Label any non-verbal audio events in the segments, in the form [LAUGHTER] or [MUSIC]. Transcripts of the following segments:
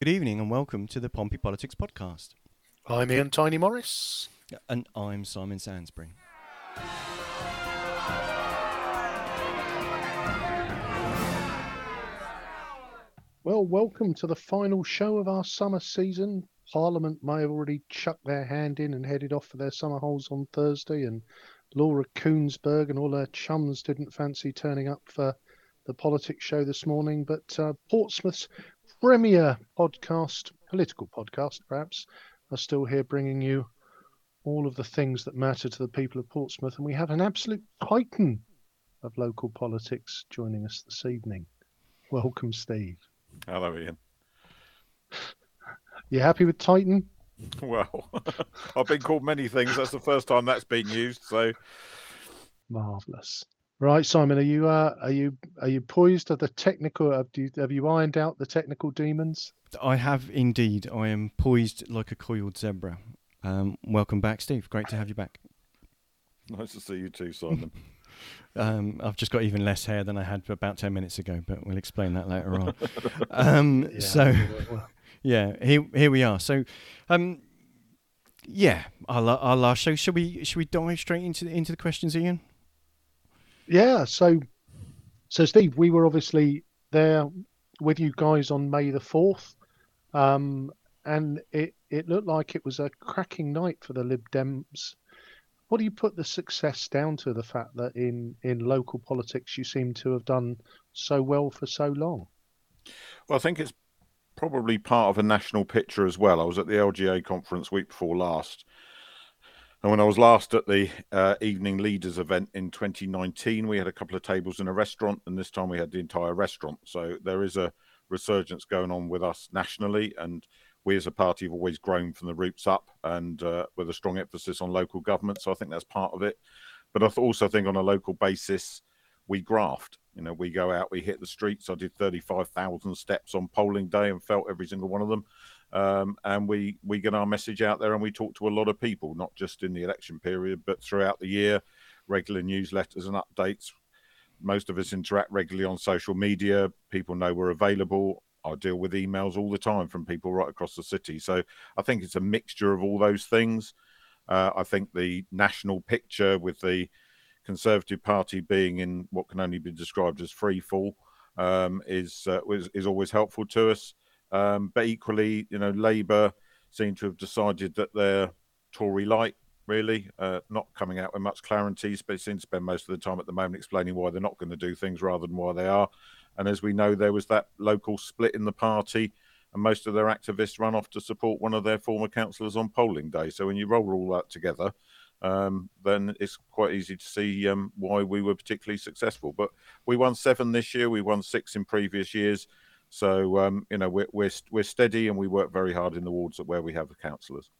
Good evening and welcome to the Pompey Politics Podcast. I'm Ian Tiny Morris. And I'm Simon Sansbury. Well, welcome to the final show of our summer season. Parliament may have already chucked their hand in and headed off for their summer holes on Thursday, and Laura Kuenssberg and all her chums didn't fancy turning up for the politics show this morning. But uh, Portsmouth's premier podcast, political podcast perhaps, are still here bringing you all of the things that matter to the people of Portsmouth. And we have an absolute titan of local politics joining us this evening. Welcome, Steve. Hello, Ian. [LAUGHS] You happy with Titan? [LAUGHS] Well, [LAUGHS] I've been called many things. That's the first time that's been used. So marvelous. Right, Simon, are you uh, are you are you poised? Are the technical have you have you ironed out the technical demons? I have indeed. I am poised like a coiled zebra. Um, welcome back, Steve. Great to have you back. Nice to see you too, Simon. [LAUGHS] [LAUGHS] Um, I've just got even less hair than I had about 10 minutes ago, but we'll explain that later on. um, [LAUGHS] yeah, so, yeah, here, here we are. So, um, yeah, our, our last show. Should we should we dive straight into the, into the questions, Ian? Yeah. So, so Steve, we were obviously there with you guys on May the fourth, um, and it it looked like it was a cracking night for the Lib Dems what do you put the success down to? The fact that in in local politics you seem to have done so well for so long. Well, I think it's probably part of a national picture as well. I was at the LGA conference week before last, and when I was last at the uh, evening leaders event in 2019, we had a couple of tables in a restaurant, and this time we had the entire restaurant. So there is a resurgence going on with us nationally, and we as a party have always grown from the roots up and uh, with a strong emphasis on local government. So I think that's part of it. But I also think on a local basis, we graft. You know, we go out, we hit the streets. I did 35,000 steps on polling day and felt every single one of them. Um, and we, we get our message out there and we talk to a lot of people, not just in the election period, but throughout the year, regular newsletters and updates. Most of us interact regularly on social media. People know we're available. I deal with emails all the time from people right across the city. So I think it's a mixture of all those things. Uh, I think the national picture with the Conservative Party being in what can only be described as free fall um, is, uh, is, is always helpful to us. Um, but equally, you know, Labour seem to have decided that they're Tory light, really, uh, not coming out with much clarity. but seem to spend most of the time at the moment explaining why they're not going to do things rather than why they are. And as we know, there was that local split in the party, and most of their activists run off to support one of their former councillors on polling day. So when you roll all that together, um, then it's quite easy to see um, why we were particularly successful. But we won seven this year. We won six in previous years. So um, you know we're, we're we're steady and we work very hard in the wards where we have the councillors.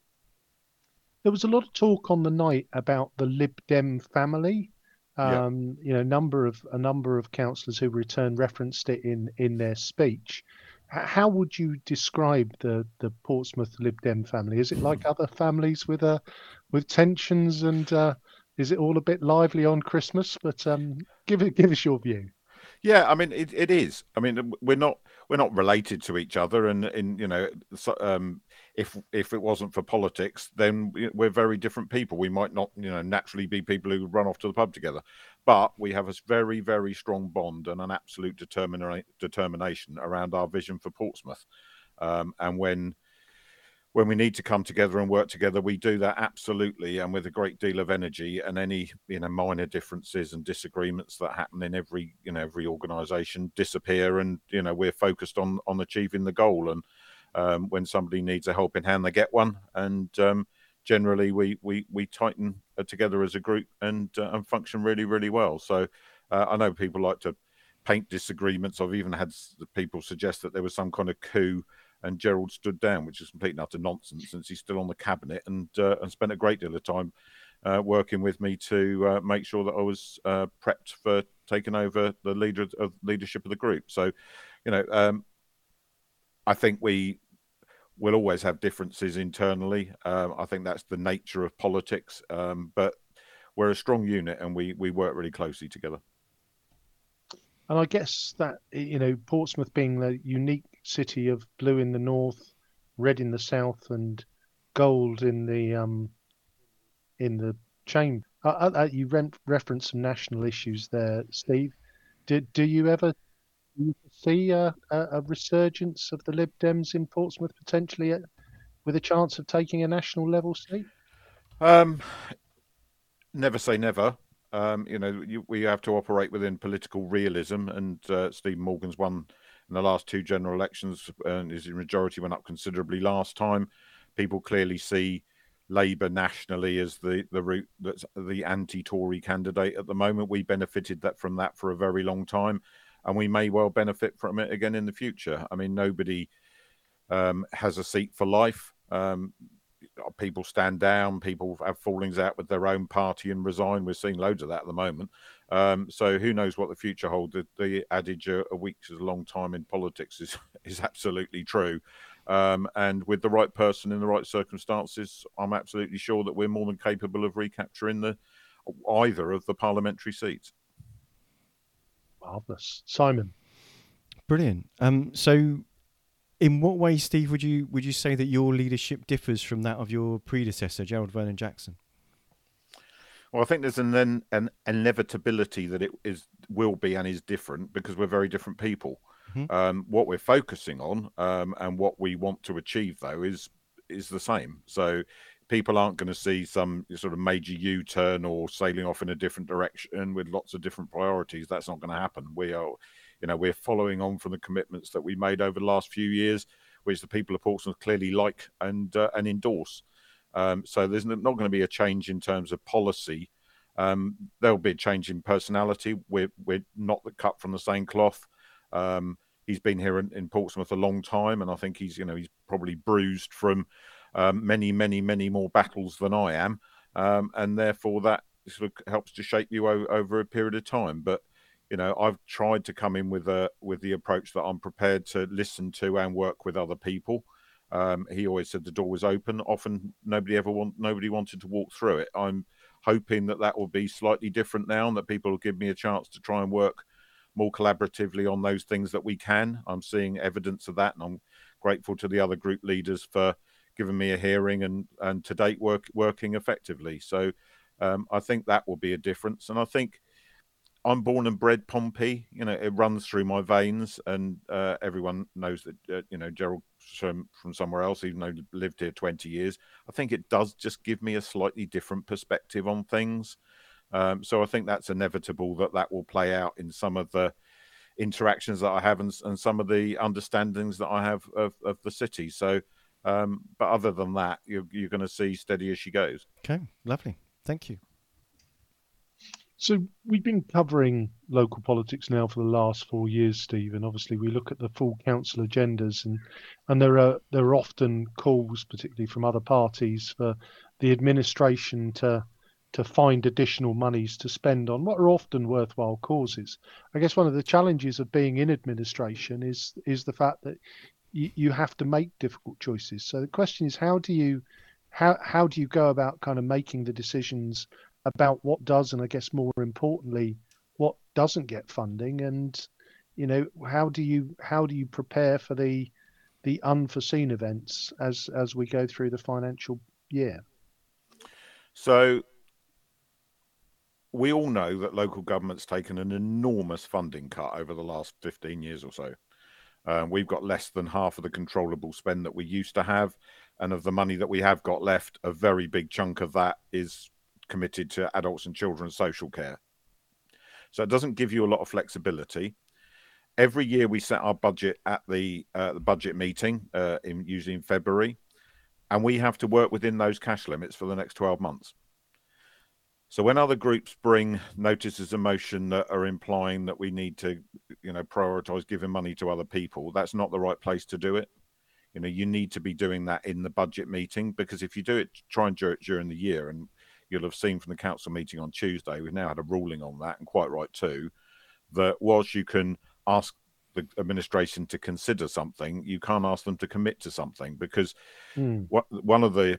There was a lot of talk on the night about the Lib Dem family um, yeah. You know, number of a number of councillors who returned referenced it in in their speech. How would you describe the the Portsmouth Lib Dem family? Is it like other families with uh, with tensions and uh, is it all a bit lively on Christmas? But um, give it give us your view. Yeah, I mean it, it is. I mean we're not we're not related to each other, and in you know so, um, if if it wasn't for politics, then we're very different people. We might not, you know, naturally be people who run off to the pub together, but we have a very very strong bond and an absolute determina- determination around our vision for Portsmouth. Um, and when when we need to come together and work together, we do that absolutely and with a great deal of energy. And any you know minor differences and disagreements that happen in every you know every organisation disappear, and you know we're focused on on achieving the goal and um, when somebody needs a helping hand, they get one, and um, generally we we we tighten uh, together as a group and uh, and function really really well. So uh, I know people like to paint disagreements. I've even had people suggest that there was some kind of coup and Gerald stood down, which is complete and utter nonsense since he's still on the cabinet and uh, and spent a great deal of time uh, working with me to uh, make sure that I was uh, prepped for taking over the leader of leadership of the group. So, you know, um, I think we will always have differences internally. Um, I think that's the nature of politics, um, but we're a strong unit and we we work really closely together. And I guess that you know Portsmouth being the unique city of blue in the north, red in the south, and gold in the um, in the chamber. Uh, uh, uh you re- referenced some national issues there, Steve. Did do you ever see a, a, resurgence of the Lib Dems in Portsmouth potentially at, with a chance of taking a national level seat? Um, never say never. Um, you know, you, we have to operate within political realism, and uh, Stephen Morgan's won in the last two general elections, and his majority went up considerably last time. People clearly see Labour nationally as the the route that's the anti-Tory candidate at the moment. We benefited that from that for a very long time, and we may well benefit from it again in the future. I mean, nobody um, has a seat for life. Um, people stand down, people have fallings out with their own party and resign. We're seeing loads of that at the moment. Um, so who knows what the future holds? The, the adage "a week is a long time in politics" is [LAUGHS] is absolutely true. Um, and with the right person in the right circumstances, I'm absolutely sure that we're more than capable of recapturing the either of the parliamentary seats. Marvelous, Simon. Brilliant. Um, so in what way, Steve, would you would you say that your leadership differs from that of your predecessor, Gerald Vernon Jackson? Well, I think there's an, an, an inevitability that it is will be and is different because we're very different people. Mm-hmm. Um, what we're focusing on um, and what we want to achieve, though, is is the same. So people aren't going to see some sort of major U-turn or sailing off in a different direction with lots of different priorities. That's not going to happen. We are you know, we're following on from the commitments that we made over the last few years, which the people of Portsmouth clearly like and uh, and endorse. Um, so there's not going to be a change in terms of policy. Um, there'll be a change in personality. We're we're not cut from the same cloth. Um, he's been here in, in, Portsmouth a long time, and I think he's you know he's probably bruised from um, many many many more battles than I am, um, and therefore that sort of helps to shape you o- over a period of time. But you know i've tried to come in with a with the approach that i'm prepared to listen to and work with other people. Um, he always said the door was open. Often nobody ever want nobody wanted to walk through it. I'm hoping that that will be slightly different now and that people will give me a chance to try and work more collaboratively on those things that we can. I'm seeing evidence of that and i'm grateful to the other group leaders for giving me a hearing and and to date work working effectively. So um, i think that will be a difference. And i think I'm born and bred Pompey. You know, it runs through my veins, and uh, everyone knows that. Uh, you know, Gerald from, from somewhere else, even though lived here 20 years. I think it does just give me a slightly different perspective on things. Um, so I think that's inevitable that that will play out in some of the interactions that I have and, and some of the understandings that I have of, of the city. So, um, but other than that, you're, you're going to see steady as she goes. Okay, lovely. Thank you. So we've been covering local politics now for the last four years, Steve, and obviously we look at the full council agendas, and and there are there are often calls, particularly from other parties, for the administration to to find additional monies to spend on what are often worthwhile causes. I guess one of the challenges of being in administration is is the fact that you, you have to make difficult choices. So the question is, how do you how how do you go about kind of making the decisions about what does, and I guess more importantly, what doesn't get funding, and you know how do you how do you prepare for the the unforeseen events as as we go through the financial year? So we all know that local government's taken an enormous funding cut over the last 15 years or so. Um, we've got less than half of the controllable spend that we used to have. And of the money that we have got left, a very big chunk of that is committed to adults and children's social care. So it doesn't give you a lot of flexibility. Every year we set our budget at the uh, the budget meeting, uh, in usually in February, and we have to work within those cash limits for the next 12 months. So when other groups bring notices of motion that are implying that we need to, you know, prioritize giving money to other people, that's not the right place to do it. You know, you need to be doing that in the budget meeting because if you do it, try and do it during the year, and you'll have seen from the council meeting on Tuesday, we've now had a ruling on that, and quite right too, that whilst you can ask the administration to consider something, you can't ask them to commit to something because mm. what, one of the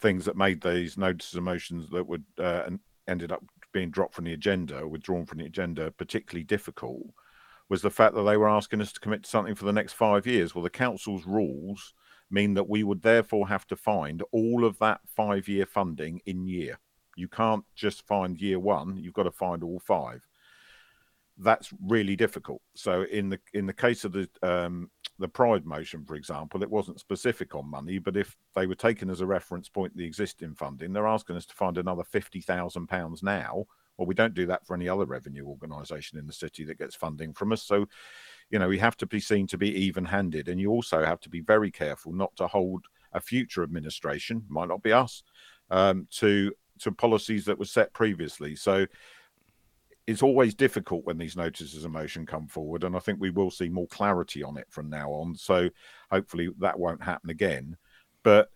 things that made these notices of motions that would uh, ended up being dropped from the agenda, withdrawn from the agenda, particularly difficult, was the fact that they were asking us to commit to something for the next five years. Well, the council's rules mean that we would therefore have to find all of that five year funding in year. You can't just find year one, you've got to find all five. That's really difficult. So in the in the case of the um, the Pride motion, for example, it wasn't specific on money, but if they were taken as a reference point the existing funding, they're asking us to find another fifty thousand pounds now. Well, we don't do that for any other revenue organisation in the city that gets funding from us. So you know, we have to be seen to be even handed. And you also have to be very careful not to hold a future administration, might not be us, um, to to policies that were set previously. So it's always difficult when these notices of motion come forward, and I think we will see more clarity on it from now on. So hopefully that won't happen again. But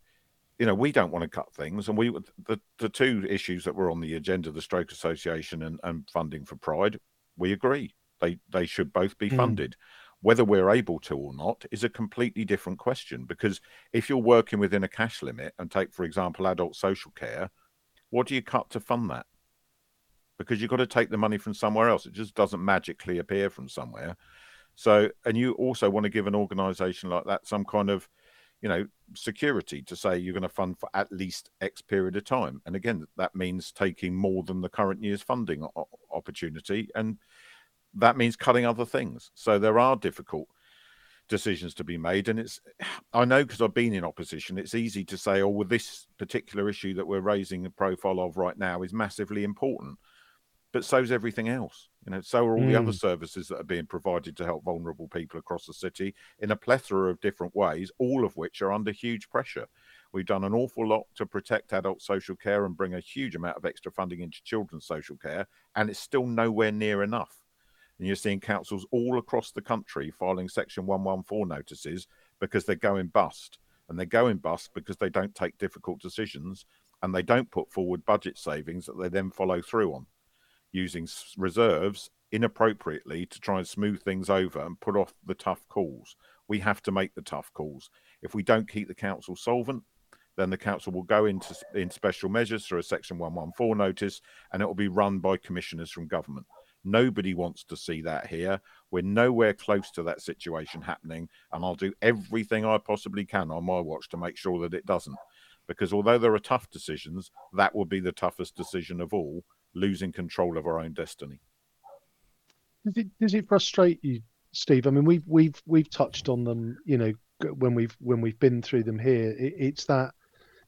you know, we don't want to cut things, and we the the two issues that were on the agenda, the Stroke Association and, and funding for Pride, we agree. They they should both be hmm. funded. Mm. Whether we're able to or not is a completely different question because if you're working within a cash limit and take, for example, adult social care, what do you cut to fund that? Because you've got to take the money from somewhere else. It just doesn't magically appear from somewhere. So, and you also want to give an organization like that some kind of, you know, security to say you're going to fund for at least X period of time. And again, that means taking more than the current year's funding opportunity. And that means cutting other things. So there are difficult decisions to be made. And it's, [SIGHS] I know because I've been in opposition, it's easy to say, oh, well, this particular issue that we're raising the profile of right now is massively important. But so's everything else. You know, so are all mm. the other mm. services that are being provided to help vulnerable people across the city in a plethora of different ways, all of which are under huge pressure. We've done an awful lot to protect adult social care and bring a huge amount of extra funding into children's social care, and it's still nowhere near enough. And you're seeing councils all across the country filing Section 114 notices because they're going bust. And they're going bust because they don't take difficult decisions and they don't put forward budget savings that they then follow through on using reserves inappropriately to try and smooth things over and put off the tough calls. We have to make the tough calls. If we don't keep the council solvent, then the council will go into in special measures through a section 114 notice and it will be run by commissioners from government Nobody wants to see that here. We're nowhere close to that situation happening. And I'll do everything I possibly can on my watch to make sure that it doesn't. Because although there are tough decisions, that will be the toughest decision of all losing control of our own destiny. Does it, does it frustrate you, Steve? I mean, we've we've we've touched on them, you know, when we've when we've been through them here. It, it's that,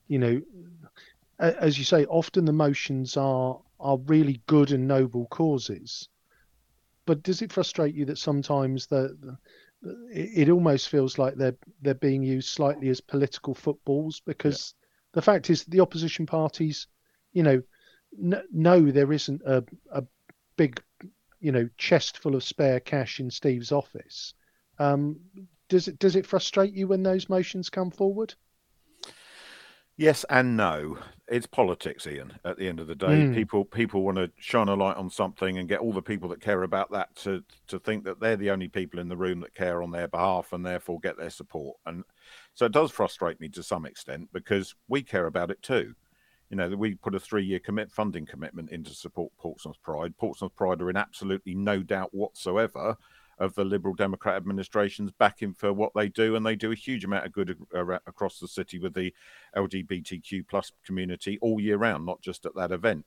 you know, as you say, often the motions are are really good and noble causes. But does it frustrate you that sometimes the, the it, almost feels like they're they're being used slightly as political footballs because yeah. the fact is the opposition parties, you know, n- know there isn't a, a big, you know, chest full of spare cash in Steve's office. Um, does it does it frustrate you when those motions come forward? Yes and no. It's politics, Ian. At the end of the day, mm. people people want to shine a light on something and get all the people that care about that to to think that they're the only people in the room that care on their behalf and therefore get their support. And so it does frustrate me to some extent because we care about it too. You know, we put a three-year commit funding commitment into support Portsmouth Pride. Portsmouth Pride are in absolutely no doubt whatsoever of the Liberal Democrat administrations backing for what they do, and they do a huge amount of good across the city with the LGBTQ plus community all year round, not just at that event.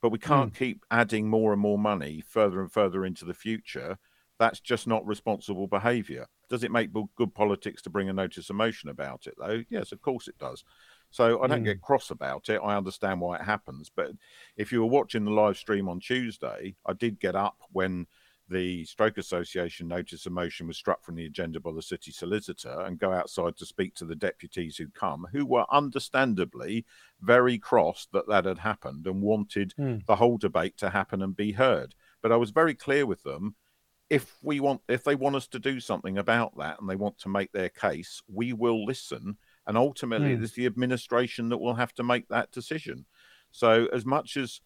But we can't mm. keep adding more and more money further and further into the future. That's just not responsible behaviour. Does it make good politics to bring a notice of motion about it, though? Yes, of course it does. So I don't mm. get cross about it. I understand why it happens. But if you were watching the live stream on Tuesday, I did get up when the Stroke Association notice a motion was struck from the agenda by the city solicitor and go outside to speak to the deputies who come, who were understandably very cross that that had happened and wanted mm. the whole debate to happen and be heard. But I was very clear with them. If we want, if they want us to do something about that and they want to make their case, we will listen. And ultimately, mm. it's the administration that will have to make that decision. So, as much as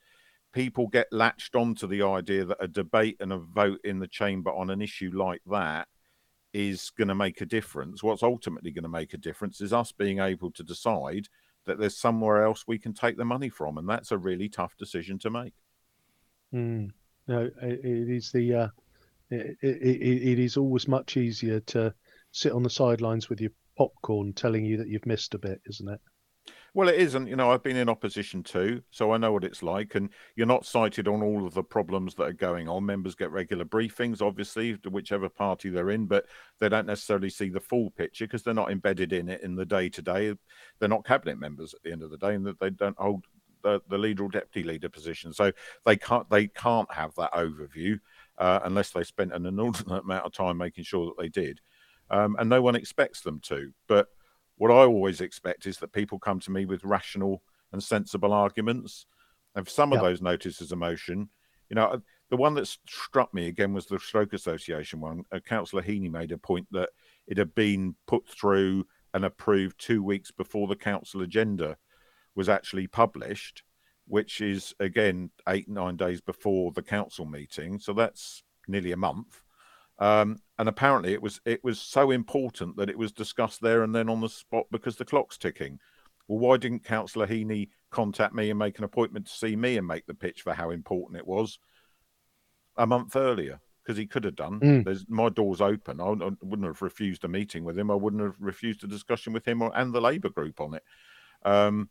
people get latched onto the idea that a debate and a vote in the chamber on an issue like that is going to make a difference. What's ultimately going to make a difference is us being able to decide that there's somewhere else we can take the money from, and that's a really tough decision to make. Mm. No, it is the uh, It, it, it, it is always much easier to sit on the sidelines with your popcorn telling you that you've missed a bit, isn't it? Well, it isn't. You know, I've been in opposition too, so I know what it's like. And you're not cited on all of the problems that are going on. Members get regular briefings, obviously, to whichever party they're in, but they don't necessarily see the full picture because they're not embedded in it in the day to day. They're not cabinet members at the end of the day, and that they don't hold the, the leader or deputy leader position. So they can't they can't have that overview uh, unless they spent an inordinate amount of time making sure that they did. Um, and no one expects them to, but what I always expect is that people come to me with rational and sensible arguments. And some of those notices of motion, you know, the one that struck me again was the Stroke Association one. Uh, Councillor Heaney made a point that it had been put through and approved two weeks before the council agenda was actually published, which is again eight, nine days before the council meeting. So that's nearly a month. Um, and apparently it was it was so important that it was discussed there and then on the spot because the clock's ticking. Well, why didn't Councillor Heaney contact me and make an appointment to see me and make the pitch for how important it was a month earlier? Because he could have done. Mm. There's my door's open. I, I, wouldn't have refused a meeting with him. I wouldn't have refused a discussion with him or, and the Labour group on it. Um,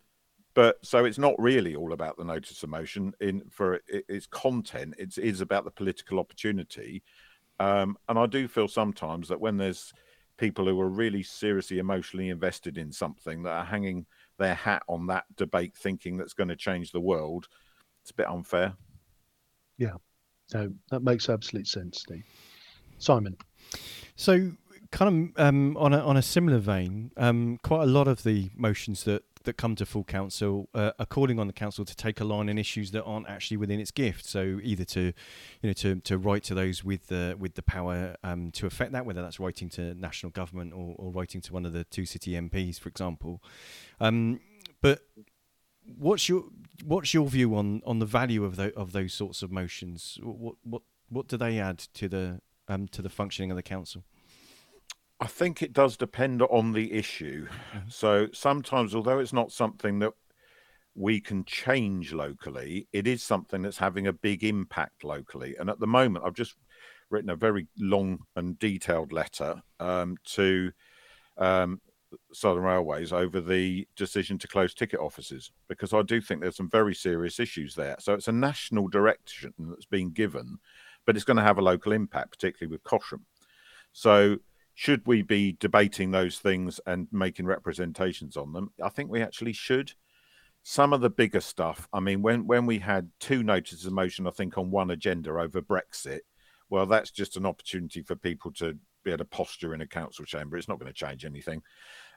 but so it's not really all about the notice of motion in for its content. It is about the political opportunity um, and I do feel sometimes that when there's people who are really seriously emotionally invested in something that are hanging their hat on that debate, thinking that's going to change the world, it's a bit unfair. Yeah, no, that makes absolute sense, Steve. Simon. So, kind of um, on a on a similar vein, um, quite a lot of the motions that that come to full council uh, are calling on the council to take a line in issues that aren't actually within its gift. So either to, you know, to, to write to those with the with the power um, to affect that, whether that's writing to national government or, or writing to one of the two city MPs, for example. Um, but what's your what's your view on, on the value of the, of those sorts of motions? What what what do they add to the um, to the functioning of the council? I think it does depend on the issue. So sometimes, although it's not something that we can change locally, it is something that's having a big impact locally. And at the moment, I've just written a very long and detailed letter um, to um, Southern Railways over the decision to close ticket offices because I do think there's some very serious issues there. So it's a national direction that's been given, but it's going to have a local impact, particularly with Cosham. So should we be debating those things and making representations on them? I think we actually should. Some of the bigger stuff, I mean, when, when we had two notices of motion, I think, on one agenda over Brexit, well, that's just an opportunity for people to be able to posture in a council chamber. It's not going to change anything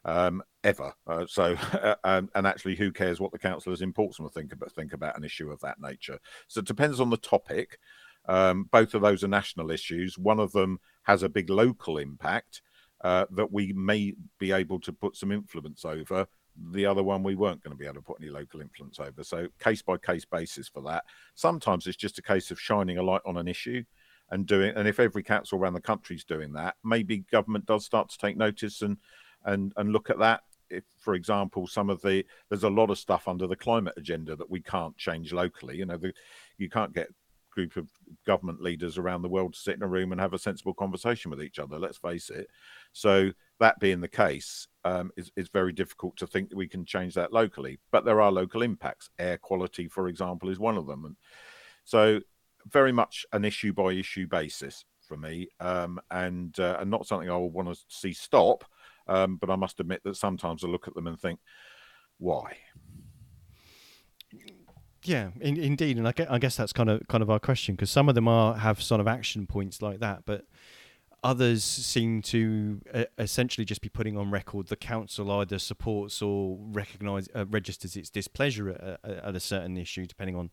um, ever. Uh, so, [LAUGHS] uh, and, and, actually, who cares what the councillors in Portsmouth think about think about an issue of that nature? So it depends on the topic. Um, both of those are national issues. One of them has a big local impact uh, that we may be able to put some influence over. The other one we weren't going to be able to put any local influence over. So, case by case basis for that. Sometimes it's just a case of shining a light on an issue and doing. And if every council around the country is doing that, maybe government does start to take notice and and and look at that if, for example, some of the there's a lot of stuff under the climate agenda that we can't change locally. You know, the, you can't get group of government leaders around the world to sit in a room and have a sensible conversation with each other. Let's face it. So that being the case, um, is, is very difficult to think that we can change that locally. But there are local impacts. Air quality, for example, is one of them. And so very much an issue by issue basis for me, um, and uh, and not something I would want to see stop. Um, but I must admit that sometimes I look at them and think, why? Yeah, in, indeed, and I guess, I guess that's kind of kind of our question because some of them are have sort of action points like that, but others seem to uh, essentially just be putting on record the council either supports or recognise uh, registers its displeasure at, at, a certain issue, depending on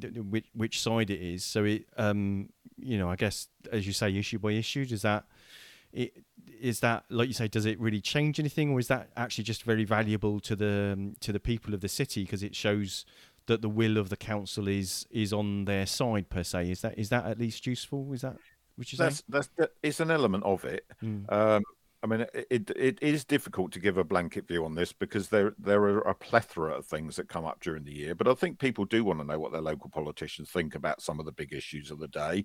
th- which which side it is. So it, um, you know, I guess as you say, issue by issue, does that it is that like you say does it really change anything or is that actually just very valuable to the um, to the people of the city because it shows that the will of the council is is on their side per se. Is that is that at least useful? Is that which is that's, that's that, it's an element of it. Mm. Um, I mean, it, it, it is difficult to give a blanket view on this because there there are a plethora of things that come up during the year. But I think people do want to know what their local politicians think about some of the big issues of the day.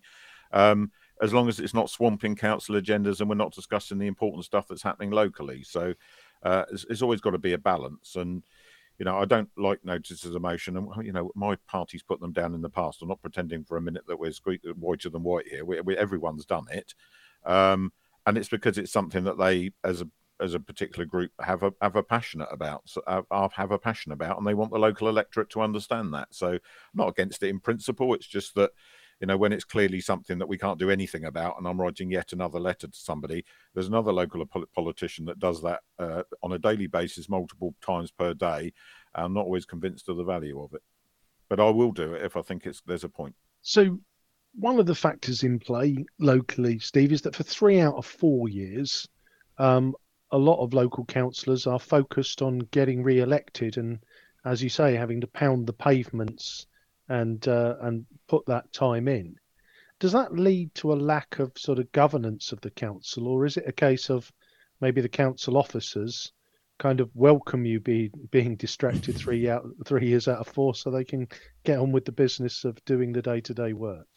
Um, as long as it's not swamping council agendas and we're not discussing the important stuff that's happening locally. So uh, it's, it's, always got to be a balance. And you know, I don't like notices of motion, and you know, my party's put them down in the past. I'm not pretending for a minute that we're whiter than white here. We, we, everyone's done it, um, and it's because it's something that they, as a as a particular group, have a have a passionate about, uh, have a passion about, and they want the local electorate to understand that. So, I'm not against it in principle. It's just that you know, when it's clearly something that we can't do anything about, and I'm writing yet another letter to somebody, there's another local politician that does that uh, on a daily basis, multiple times per day. I'm not always convinced of the value of it, but I will do it if I think it's there's a point. So, one of the factors in play locally, Steve, is that for three out of four years, um, a lot of local councillors are focused on getting re-elected, and as you say, having to pound the pavements and uh, and put that time in. Does that lead to a lack of sort of governance of the council, or is it a case of maybe the council officers kind of welcome you be, being distracted three out three years out of four, so they can get on with the business of doing the day to day work?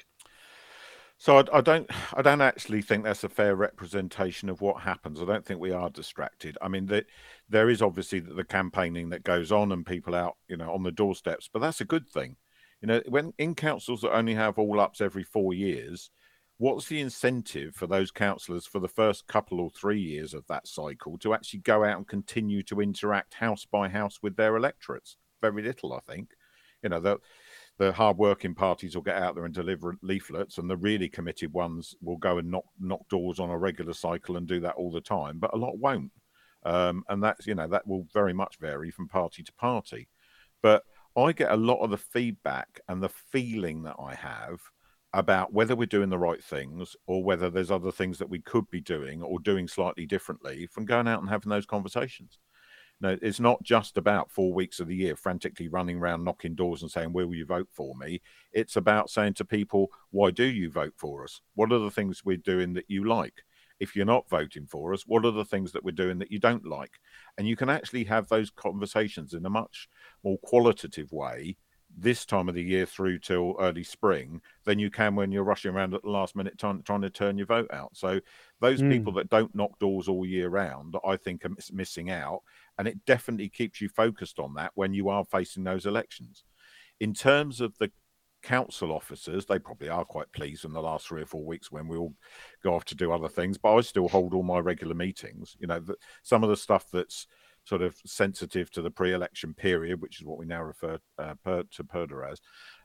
So I, I, don't, I don't actually think that's a fair representation of what happens. I don't think we are distracted. I mean, the, there is obviously the campaigning that goes on and people out, you know, on the doorsteps, but that's a good thing. You know, when in councils that only have all ups every four years, what's the incentive for those councillors for the first couple or three years of that cycle to actually go out and continue to interact house by house with their electorates? Very little, I think. You know, the the hard-working parties will get out there and deliver leaflets, and the really committed ones will go and knock knock doors on a regular cycle and do that all the time. But a lot won't, um, and that's you know that will very much vary from party to party. But I get a lot of the feedback and the feeling that I have about whether we're doing the right things or whether there's other things that we could be doing or doing slightly differently from going out and having those conversations. No, it's not just about four weeks of the year frantically running around knocking doors and saying, Will you vote for me? It's about saying to people, Why do you vote for us? What are the things we're doing that you like? if you're not voting for us, what are the things that we're doing that you don't like? And you can actually have those conversations in a much more qualitative way this time of the year through till early spring than you can when you're rushing around at the last minute trying, trying to turn your vote out. So those mm. people that don't knock doors all year round, I think are missing out. And it definitely keeps you focused on that when you are facing those elections. In terms of the council officers, they probably are quite pleased in the last three or four weeks when we all go off to do other things. But I still hold all my regular meetings. You know, the, some of the stuff that's sort of sensitive to the pre-election period, which is what we now refer uh, per, to purdah as,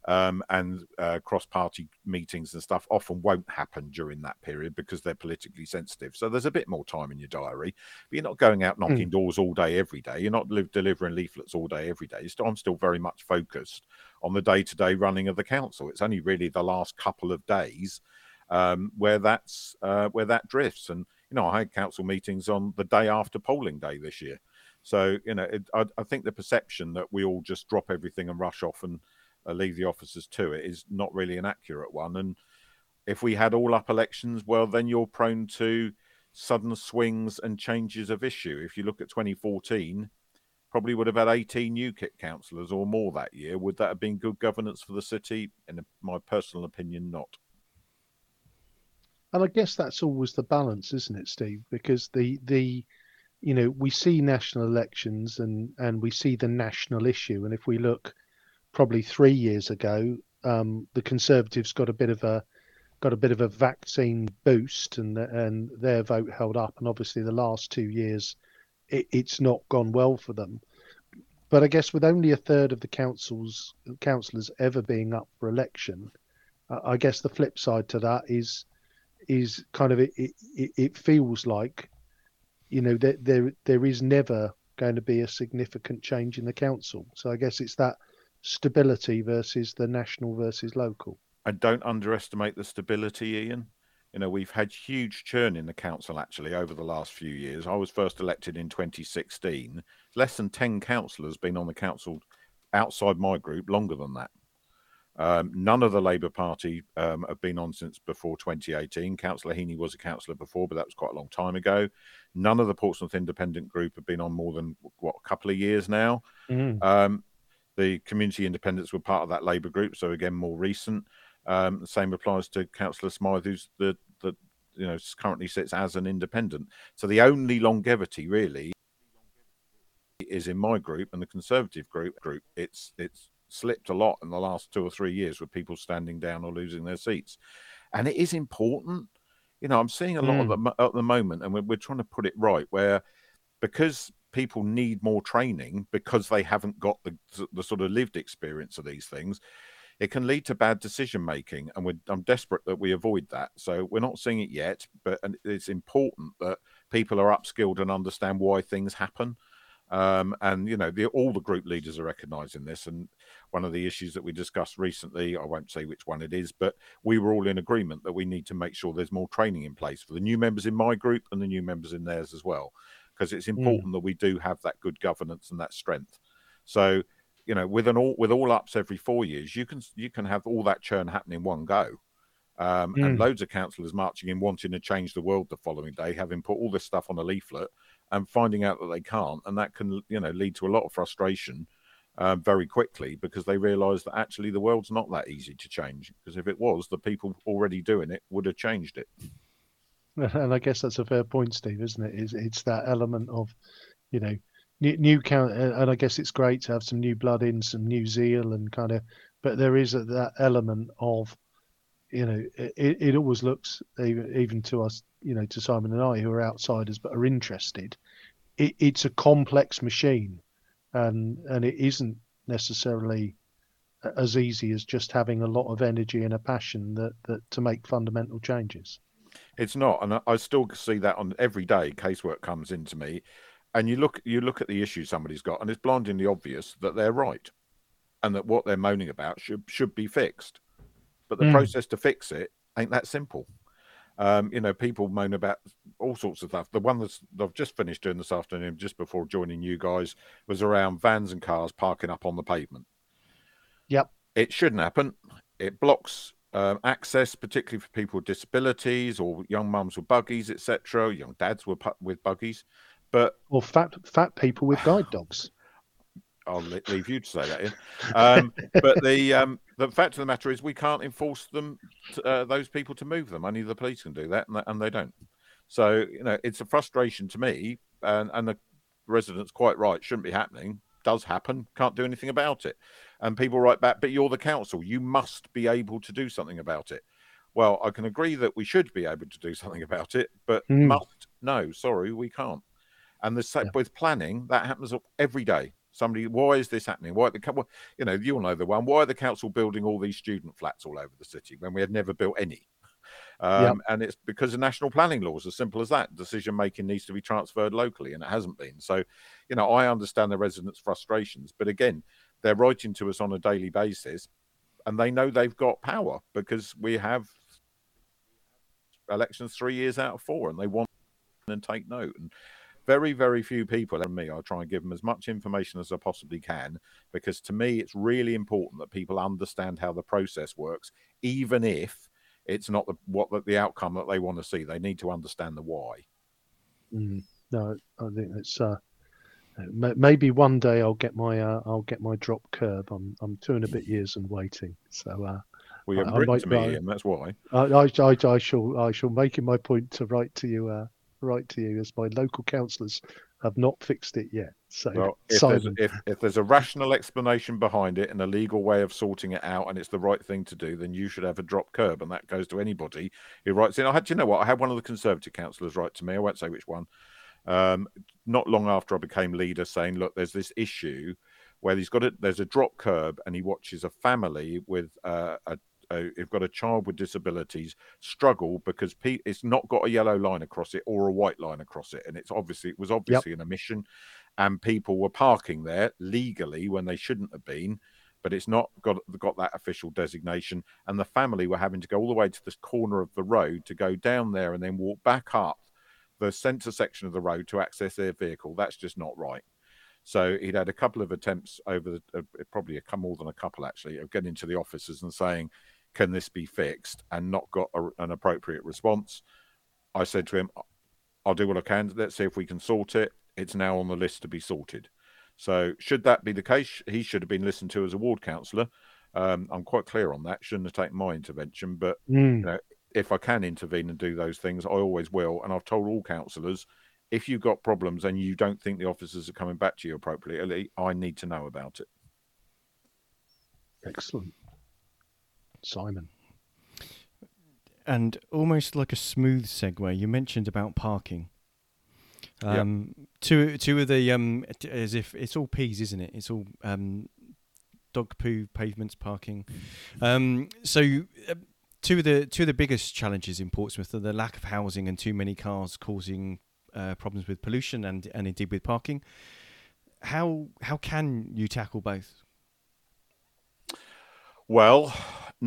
um, and uh, cross-party meetings and stuff often won't happen during that period because they're politically sensitive. So there's a bit more time in your diary, but you're not going out knocking mm. doors all day every day. You're not li- delivering leaflets all day every day. I'm still very much focused on the day-to-day running of the council. It's only really the last couple of days um, where that's uh, where that drifts. And you know, I had council meetings on the day after polling day this year. So you know, it, I, I, think the perception that we all just drop everything and rush off and uh, leave the officers to it is not really an accurate one. And if we had all up elections, well, then you're prone to sudden swings and changes of issue. If you look at 2014, probably would have had 18 UKIP councillors or more that year. Would that have been good governance for the city? In my personal opinion, not. And I guess that's always the balance, isn't it, Steve? Because the the you know we see national elections and and we see the national issue, and if we look probably three years ago, um, the Conservatives got a bit of a got a bit of a vaccine boost, and and their vote held up. And obviously, the last two years, it, it's not gone well for them. But I guess with only a third of the councils councillors ever being up for election, I guess the flip side to that is is kind of it, it, it feels like you know that there there is never going to be a significant change in the council. So I guess it's that stability versus the national versus local. And don't underestimate the stability, Ian. You know, we've had huge churn in the council actually over the last few years. I was first elected in 2016. Less than 10 councillors been on the council outside my group longer than that. Um, none of the Labour Party um, have been on since before 2018. Councillor Heaney was a councillor before, but that was quite a long time ago. None of the Portsmouth Independent Group have been on more than what a couple of years now. Mm. Um, the community independents were part of that Labour group, so again, more recent. Um, the same applies to Councillor Smythe, who's the you know currently sits as an independent. So the only longevity really is in my group and the Conservative group. Group it's it's slipped a lot in the last two or three years with people standing down or losing their seats, and it is important. You know, I'm seeing a lot mm. of them at the moment, and we're, we're trying to put it right where because people need more training because they haven't got the, the sort of lived experience of these things it can lead to bad decision making and i'm desperate that we avoid that so we're not seeing it yet but it's important that people are upskilled and understand why things happen um, and you know the, all the group leaders are recognizing this and one of the issues that we discussed recently i won't say which one it is but we were all in agreement that we need to make sure there's more training in place for the new members in my group and the new members in theirs as well because it's mm. important mm. that we do have that good governance and that strength. So, you know, with an all with all ups every four years, you can you can have all that churn happen in one go. Um, mm. And loads of councillors marching in wanting to change the world the following day, having put all this stuff on a leaflet and finding out that they can't, and that can you know lead to a lot of frustration uh, very quickly because they realise that actually the world's not that easy to change. Because if it was, the people already doing it would have changed it. [LAUGHS] and I guess that's a fair point, Steve, isn't it? It's, it's that element of, you know, new, new count, and I guess it's great to have some new blood in, some new zeal, and kind of, but there is a, that element of, you know, it, it always looks even, to us, you know, to Simon and I who are outsiders but are interested. It, it's a complex machine, and and it isn't necessarily as easy as just having a lot of energy and a passion that that to make fundamental changes. It's not, and I still see that on every day. Casework comes into me, and you look you look at the issue somebody's got, and it's blindingly obvious that they're right, and that what they're moaning about should should be fixed. But the mm. process to fix it ain't that simple. Um, you know, people moan about all sorts of stuff. The one that I've just finished doing this afternoon, just before joining you guys, was around vans and cars parking up on the pavement. Yep. It shouldn't happen. It blocks um, access, particularly for people with disabilities or young mums with buggies, etc., young dads with with buggies, but or fat fat people with guide dogs. I'll leave you to say that. Um, [LAUGHS] but the um, the fact of the matter is, we can't enforce them, to, uh, those people to move them. Only the police can do that, and, and they don't. So you know, it's a frustration to me, and, and the residents quite right shouldn't be happening. Does happen, can't do anything about it. And people write back, but you're the council. You must be able to do something about it. Well, I can agree that we should be able to do something about it, but mm. must no, sorry, we can't. And the yeah. with planning, that happens every day. Somebody, why is this happening? Why the you know you'll know the one. Why are the council building all these student flats all over the city when we had never built any? Um, yep. And it's because of national planning laws, as simple as that. Decision making needs to be transferred locally, and it hasn't been. So, you know, I understand the residents' frustrations, but again, they're writing to us on a daily basis and they know they've got power because we have elections three years out of four and they want and take note and very very few people and me i try and give them as much information as i possibly can because to me it's really important that people understand how the process works even if it's not the what the, outcome that they want to see they need to understand the why mm, no i think it's uh Maybe one day I'll get my uh, I'll get my drop curb. I'm I'm two and a bit years and waiting. So uh, well, you have written to me, and that's why. I, I, I, I, shall I shall make it my point to write to you uh, write to you as my local councillors have not fixed it yet. So well, if, there's, if, if there's a rational explanation behind it and a legal way of sorting it out, and it's the right thing to do, then you should have a drop curb, and that goes to anybody who writes in. I had, you know what? I had one of the Conservative councillors write to me. I won't say which one um, not long after I became leader, saying, "Look, there's this issue where he's got a there's a drop curb, and he watches a family with uh, a you've got a child with disabilities struggle because pe- it's not got a yellow line across it or a white line across it, and it's obviously it was obviously yep. an omission, and people were parking there legally when they shouldn't have been, but it's not got got that official designation, and the family were having to go all the way to this corner of the road to go down there and then walk back up the centre section of the road to access their vehicle. That's just not right. So he'd had a couple of attempts over the, uh, probably a more than a couple actually of getting to the officers and saying, "Can this be fixed?" and not got a, an appropriate response. I said to him, "I'll do what I can. Let's see if we can sort it. It's now on the list to be sorted." So should that be the case, he should have been listened to as a ward councillor. Um, I'm quite clear on that. Shouldn't have taken my intervention, but mm. you know, if I can intervene and do those things, I always will. And I've told all councillors, if you've got problems and you don't think the officers are coming back to you appropriately, I need to know about it. Excellent. Simon. And almost like a smooth segue, you mentioned about parking. Um, yep. Two two of the um, as if it's all peas, isn't it? It's all um, dog poo pavements parking. Um, so. Uh, two of the two of the biggest challenges in Portsmouth are the lack of housing and too many cars causing uh, problems with pollution and and indeed with parking. How how can you tackle both? Well,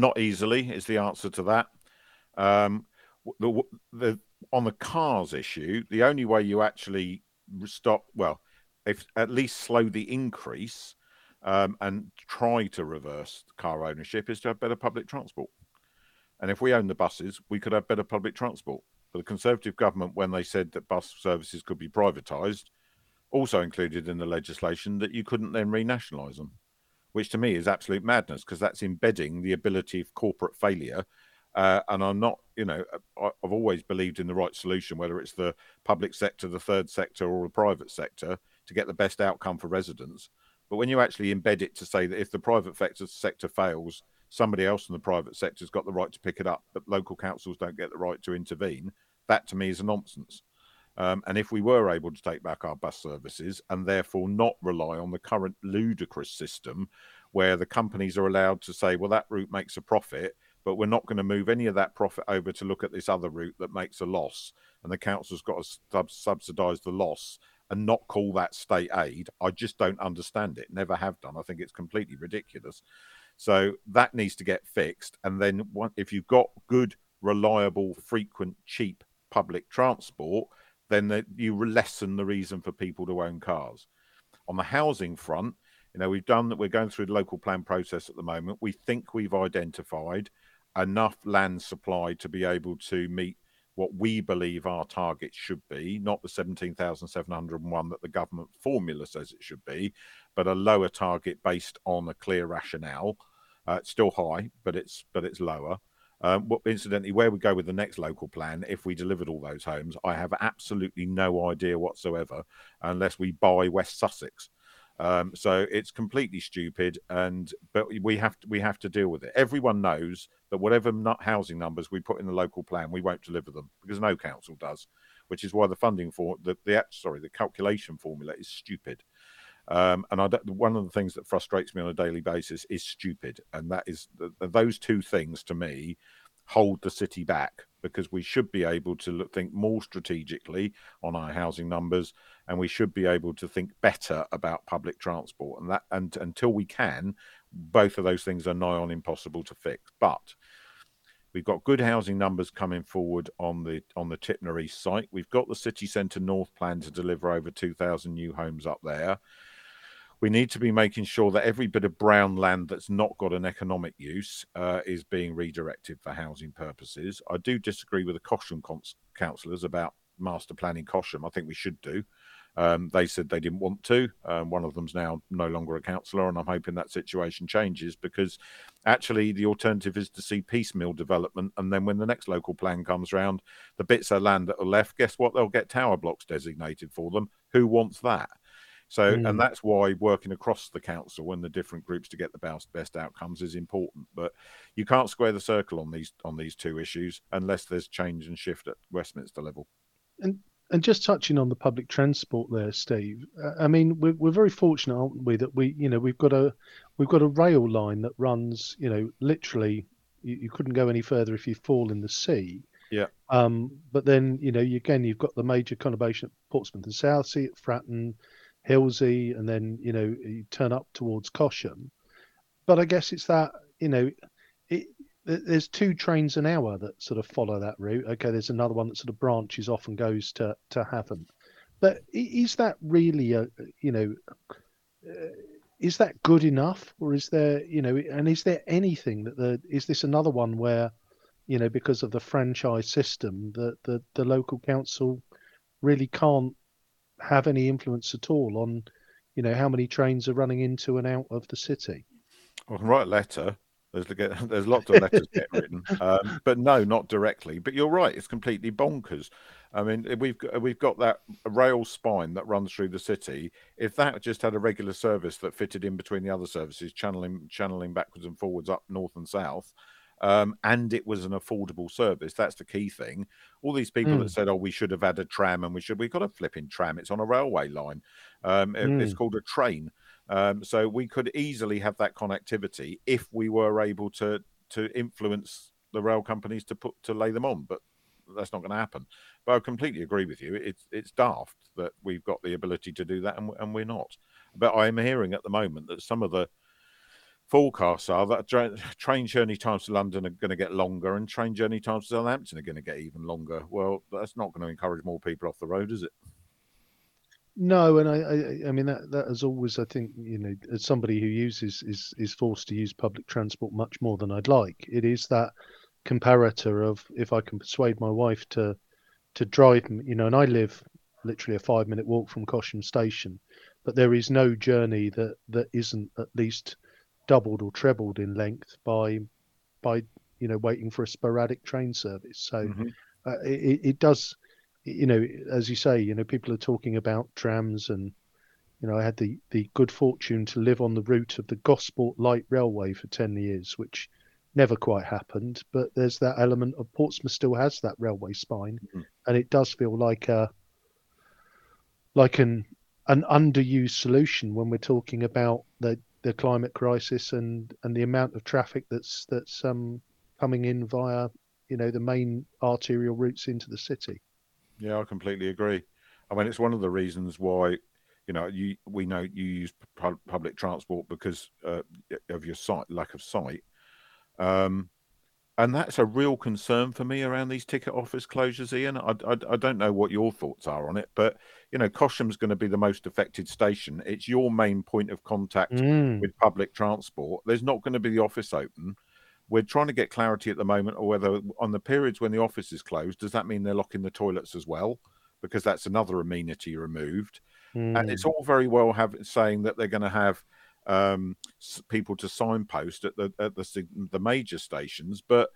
not easily is the answer to that. Um, the, the on the cars issue, the only way you actually stop well, if at least slow the increase um, and try to reverse car ownership is to have better public transport. And if we own the buses, we could have better public transport. But the Conservative government, when they said that bus services could be privatised, also included in the legislation that you couldn't then renationalise them, which to me is absolute madness because that's embedding the ability of corporate failure. Uh, and I'm not, you know, I've always believed in the right solution, whether it's the public sector, the third sector, or the private sector, to get the best outcome for residents. But when you actually embed it to say that if the private sector fails, somebody else in the private sector has got the right to pick it up, but local councils don't get the right to intervene. That to me is a nonsense. Um, and if we were able to take back our bus services and therefore not rely on the current ludicrous system where the companies are allowed to say, well, that route makes a profit, but we're not going to move any of that profit over to look at this other route that makes a loss, and the council's got to sub- subsidise the loss and not call that state aid. I just don't understand it. Never have done. I think it's completely ridiculous. So that needs to get fixed. And then if you've got good, reliable, frequent, cheap public transport, then you lessen the reason for people to own cars. On the housing front, you know, we've done that. We're going through the local plan process at the moment. We think we've identified enough land supply to be able to meet what we believe our target should be, not the 17,701 that the government formula says it should be, but a lower target based on a clear rationale. Uh, it's still high, but it's but it's lower. Um, incidentally, where we go with the next local plan, if we delivered all those homes, I have absolutely no idea whatsoever, unless we buy West Sussex. Um, so it's completely stupid, and but we have to we have to deal with it. Everyone knows that whatever housing numbers we put in the local plan, we won't deliver them because no council does, which is why the funding for the, the sorry the calculation formula is stupid. Um, and I, one of the things that frustrates me on a daily basis is stupid, and that is those two things to me hold the city back because we should be able to look, think more strategically on our housing numbers, and we should be able to think better about public transport. And that, and until we can, both of those things are nigh on impossible to fix. But We've got good housing numbers coming forward on the on the Tipner East site. We've got the city centre north plan to deliver over 2,000 new homes up there we need to be making sure that every bit of brown land that's not got an economic use uh, is being redirected for housing purposes. I do disagree with the Cosham cons- councillors about master planning Cosham. I think we should do. Um, they said they didn't want to. Um, one of them's now no longer a councillor, and I'm hoping that situation changes because actually the alternative is to see piecemeal development. And then when the next local plan comes round, the bits of land that are left, guess what? They'll get tower blocks designated for them. Who wants that? So, mm. and that's why working across the council and the different groups to get the best best outcomes is important. But you can't square the circle on these on these two issues unless there's change and shift at Westminster level. And and just touching on the public transport there, Steve. I mean, we're we're very fortunate, aren't we, that we you know we've got a we've got a rail line that runs you know literally you, you couldn't go any further if you fall in the sea. Yeah. Um, but then you know you, again you've got the major conurbation at Portsmouth and Southsea at Fratton Hilsea, and then you know you turn up towards Cosham. But I guess it's that you know, it, there's two trains an hour that sort of follow that route. Okay, there's another one that sort of branches off and goes to to Havant. But is that really a you know? Uh, is that good enough, or is there you know? And is there anything that the is this another one where, you know, because of the franchise system, that the the local council really can't have any influence at all on, you know, how many trains are running into and out of the city? I can write a letter There's there's lots of letters [LAUGHS] getting written, um, but no, not directly. But you're right; it's completely bonkers. I mean, we've got, we've got that rail spine that runs through the city. If that just had a regular service that fitted in between the other services, channeling channeling backwards and forwards up north and south, um, and it was an affordable service. That's the key thing. All these people mm. that said, "Oh, we should have had a tram," and we should, we've got a flipping tram. It's on a railway line. Um, it, mm. It's called a train. Um, so we could easily have that connectivity if we were able to to influence the rail companies to put to lay them on. But that's not going to happen. But I completely agree with you. It's it's daft that we've got the ability to do that and, and we're not. But I am hearing at the moment that some of the forecasts are that [SIGHS] train journey times to London are going to get longer and train journey times to Southampton are going to get even longer. Well, that's not going to encourage more people off the road, is it? No, and I, I, I mean that that has always, I think, you know, as somebody who uses is is forced to use public transport much more than I'd like. It is that comparator of if I can persuade my wife to to drive, you know, and I live literally a five minute walk from Cosham Station, but there is no journey that that isn't at least doubled or trebled in length by by you know waiting for a sporadic train service. So mm-hmm. uh, it, it does you know, as you say, you know, people are talking about trams, and you know, I had the the good fortune to live on the route of the Gosport Light Railway for ten years, which never quite happened. But there's that element of Portsmouth still has that railway spine, mm-hmm. and it does feel like a like an an underused solution when we're talking about the the climate crisis and and the amount of traffic that's that's um coming in via you know the main arterial routes into the city. Yeah, I completely agree. I mean, it's one of the reasons why you know you we know you use pu- public transport because uh, of your sight lack of sight. Um, and that's a real concern for me around these ticket office closures, Ian. I, I, I don't know what your thoughts are on it, but you know, Cosham's going to be the most affected station. It's your main point of contact mm. with public transport. There's not going to be the office open we're trying to get clarity at the moment or whether on the periods when the office is closed does that mean they're locking the toilets as well because that's another amenity removed mm. and it's all very well have saying that they're going to have um, people to signpost at the at the the major stations but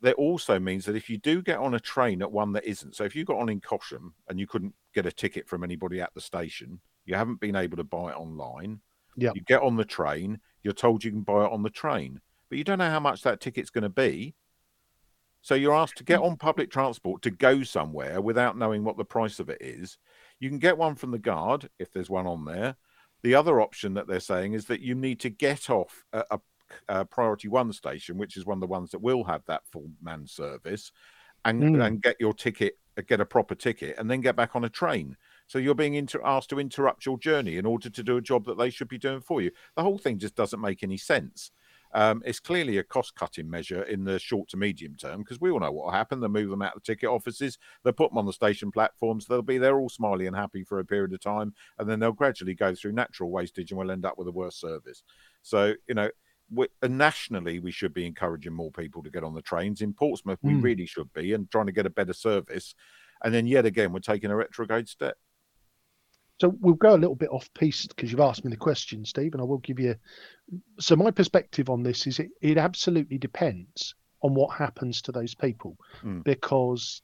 that also means that if you do get on a train at one that isn't so if you got on in Cosham and you couldn't get a ticket from anybody at the station you haven't been able to buy it online yeah you get on the train you're told you can buy it on the train but you don't know how much that ticket's going to be. So you're asked to get mm. on public transport to go somewhere without knowing what the price of it is. You can get one from the guard if there's one on there. The other option that they're saying is that you need to get off a, a, a priority one station, which is one of the ones that will have that full man service, and mm. and get your ticket, get a proper ticket, and then get back on a train. So you're being inter- asked to interrupt your journey in order to do a job that they should be doing for you. The whole thing just doesn't make any sense. Um, it's clearly a cost cutting measure in the short to medium term because we all know what will happen. They'll move them out of the ticket offices, they'll put them on the station platforms, they'll be there all smiley and happy for a period of time, and then they'll gradually go through natural wastage and we'll end up with a worse service. So, you know, we, nationally, we should be encouraging more people to get on the trains. In Portsmouth, we mm. really should be, and trying to get a better service. And then, yet again, we're taking a retrograde step. So we'll go a little bit off piece because you've asked me the question, Steve, and I will give you. So my perspective on this is it, it absolutely depends on what happens to those people, mm. because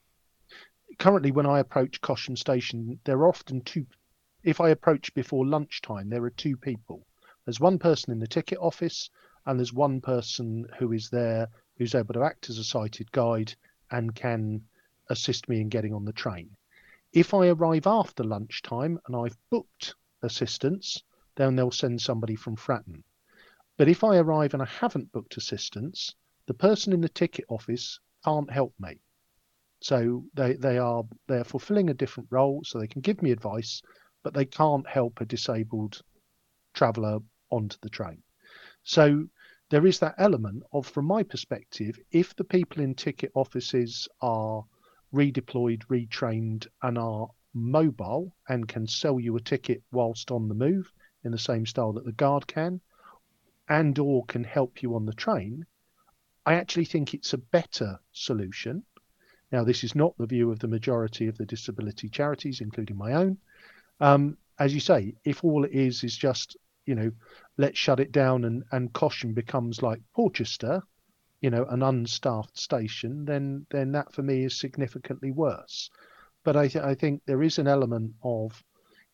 currently when I approach Cosham Station, there are often two. If I approach before lunchtime, there are two people. There's one person in the ticket office, and there's one person who is there who's able to act as a sighted guide and can assist me in getting on the train. If I arrive after lunchtime and I've booked assistance, then they'll send somebody from Fratton. But if I arrive and I haven't booked assistance, the person in the ticket office can't help me. So they, they are they are fulfilling a different role, so they can give me advice, but they can't help a disabled traveller onto the train. So there is that element of, from my perspective, if the people in ticket offices are redeployed, retrained, and are mobile and can sell you a ticket whilst on the move in the same style that the guard can, and or can help you on the train, I actually think it's a better solution. Now, this is not the view of the majority of the disability charities, including my own. Um, as you say, if all it is is just you know, let's shut it down and and Cosham becomes like Portchester, you know, an unstaffed station, then then that for me is significantly worse. But I th- I think there is an element of,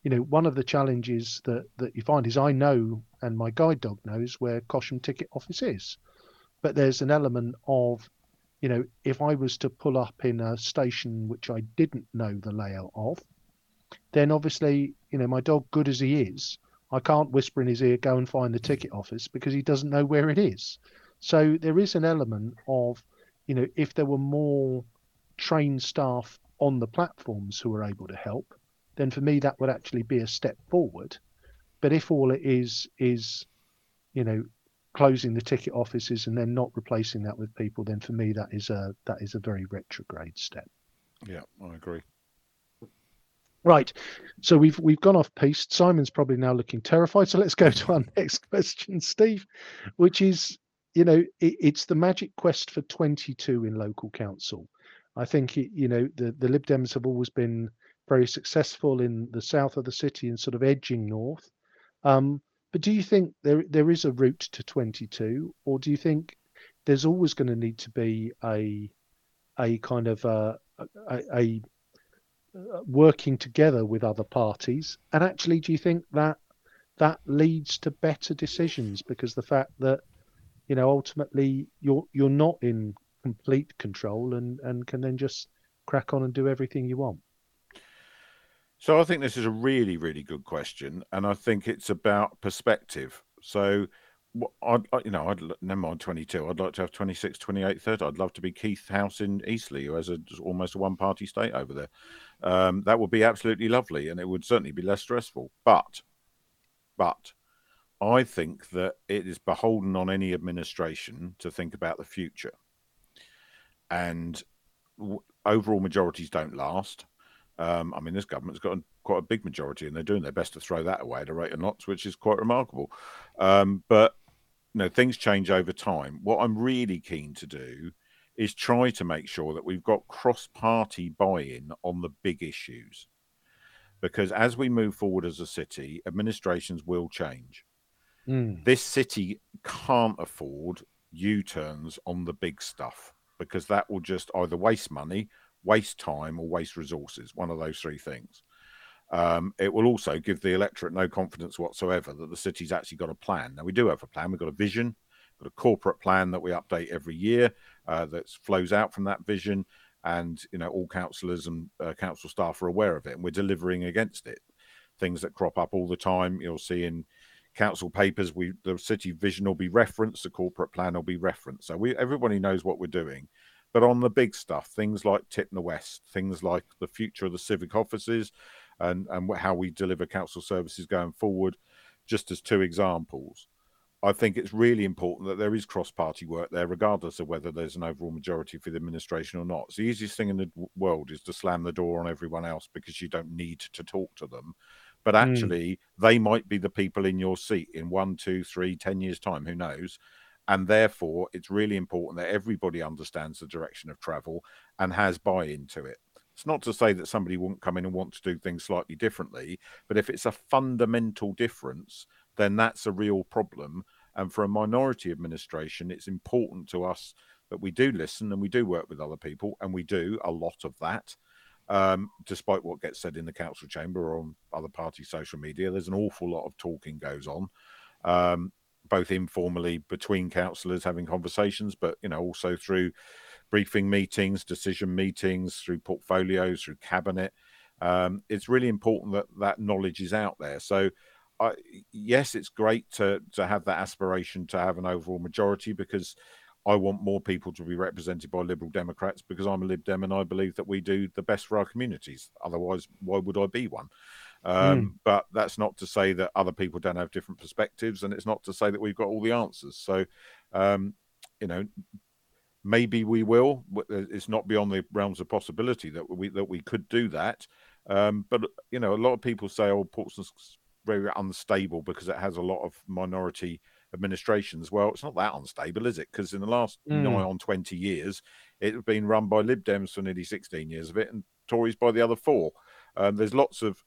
you know, one of the challenges that that you find is I know and my guide dog knows where Cosham ticket office is, but there's an element of you know, if I was to pull up in a station which I didn't know the layout of, then obviously, you know, my dog, good as he is, I can't whisper in his ear, go and find the ticket office because he doesn't know where it is. So there is an element of, you know, if there were more trained staff on the platforms who are able to help, then for me that would actually be a step forward. But if all it is is, you know, closing the ticket offices and then not replacing that with people, then for me that is a that is a very retrograde step. Yeah, I agree. Right. So we've we've gone off piste. Simon's probably now looking terrified. So let's go to our [LAUGHS] next question, Steve, which is, you know, it, it's the magic quest for 22 in local council. I think it, you know the the Lib Dems have always been very successful in the south of the city and sort of edging north. Um, but do you think there there is a route to 22, or do you think there's always going to need to be a a kind of a, a, a working together with other parties? And actually, do you think that that leads to better decisions because the fact that you know ultimately you're you're not in complete control and and can then just crack on and do everything you want? So I think this is a really, really good question, and I think it's about perspective. So, I'd, you know, I'd never mind 22. I'd like to have 26, 28, 30. I'd love to be Keith House in Eastleigh, who has a, almost a one-party state over there. Um, that would be absolutely lovely, and it would certainly be less stressful. But, but, I think that it is beholden on any administration to think about the future, and overall majorities don't last um, I mean, this government's got quite a big majority, and they're doing their best to throw that away at a rate of knots, which is quite remarkable. Um, but you know, things change over time. What I'm really keen to do is try to make sure that we've got cross-party buy-in on the big issues, because as we move forward as a city, administrations will change. Mm. This city can't afford U-turns on the big stuff because that will just either waste money waste time or waste resources, one of those three things. Um, it will also give the electorate no confidence whatsoever that the city's actually got a plan. Now, we do have a plan, we've got a vision, got a corporate plan that we update every year uh, that flows out from that vision. And, you know, all councillors and uh, council staff are aware of it, and we're delivering against it. Things that crop up all the time, you'll see in council papers, we the city vision will be referenced, the corporate plan will be referenced. So we everybody knows what we're doing. But on the big stuff, things like Tipner West, things like the future of the civic offices, and and how we deliver council services going forward, just as two examples. I think it's really important that there is cross-party work there, regardless of whether there's an overall majority for the administration or not. It's the easiest thing in the world is to slam the door on everyone else because you don't need to talk to them. But hmm. actually, mm. they might be the people in your seat in one, two, three, ten years' time. Who knows? and therefore it's really important that everybody understands the direction of travel and has buy-in to it it's not to say that somebody won't come in and want to do things slightly differently but if it's a fundamental difference then that's a real problem and for a minority administration it's important to us that we do listen and we do work with other people and we do a lot of that um, despite what gets said in the council chamber or on other party social media there's an awful lot of talking goes on um, both informally between councillors having conversations, but you know also through briefing meetings, decision meetings, through portfolios, through cabinet. Um, it's really important that that knowledge is out there. So, I, yes, it's great to to have that aspiration to have an overall majority because I want more people to be represented by Liberal Democrats because I'm a Lib Dem and I believe that we do the best for our communities. Otherwise, why would I be one? Um, mm. But that's not to say that other people don't have different perspectives, and it's not to say that we've got all the answers. So, um, you know, maybe we will. It's not beyond the realms of possibility that we that we could do that. Um, but you know, a lot of people say, "Oh, Portsmouth's very unstable because it has a lot of minority." Administrations. Well, it's not that unstable, is it? Because in the last mm. nigh on 20 years, it's been run by Lib Dems for nearly 16 years of it and Tories by the other four. Um, there's lots of,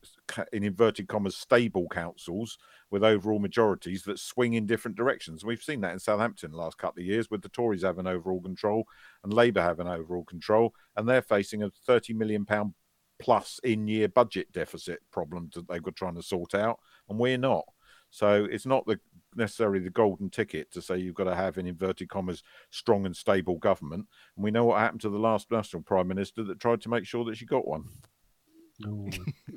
in inverted commas, stable councils with overall majorities that swing in different directions. We've seen that in Southampton the last couple of years with the Tories having overall control and Labour having overall control, and they're facing a 30 million pound plus in year budget deficit problem that they've got trying to sort out, and we're not. So it's not the necessarily the golden ticket to say you've got to have in inverted commas strong and stable government. And we know what happened to the last national prime minister that tried to make sure that she got one. Oh,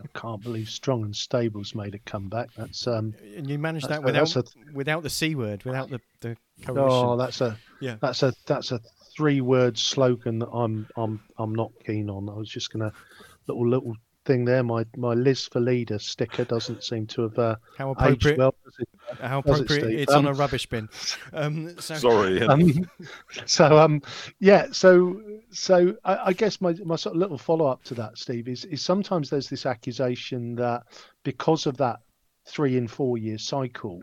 I can't believe strong and stable's made a comeback. That's um, and you managed that without a, without the c word, without the the coalition. Oh, that's a yeah, that's a that's a three word slogan that I'm I'm I'm not keen on. I was just gonna little little thing there. My my Liz for leader sticker doesn't seem to have uh, how appropriate. Well, it, how appropriate! It, it's um, on a rubbish bin. [LAUGHS] Um, so, Sorry. Um, so um, yeah. So so I, I, guess my my sort of little follow up to that, Steve, is is sometimes there's this accusation that because of that three and four year cycle,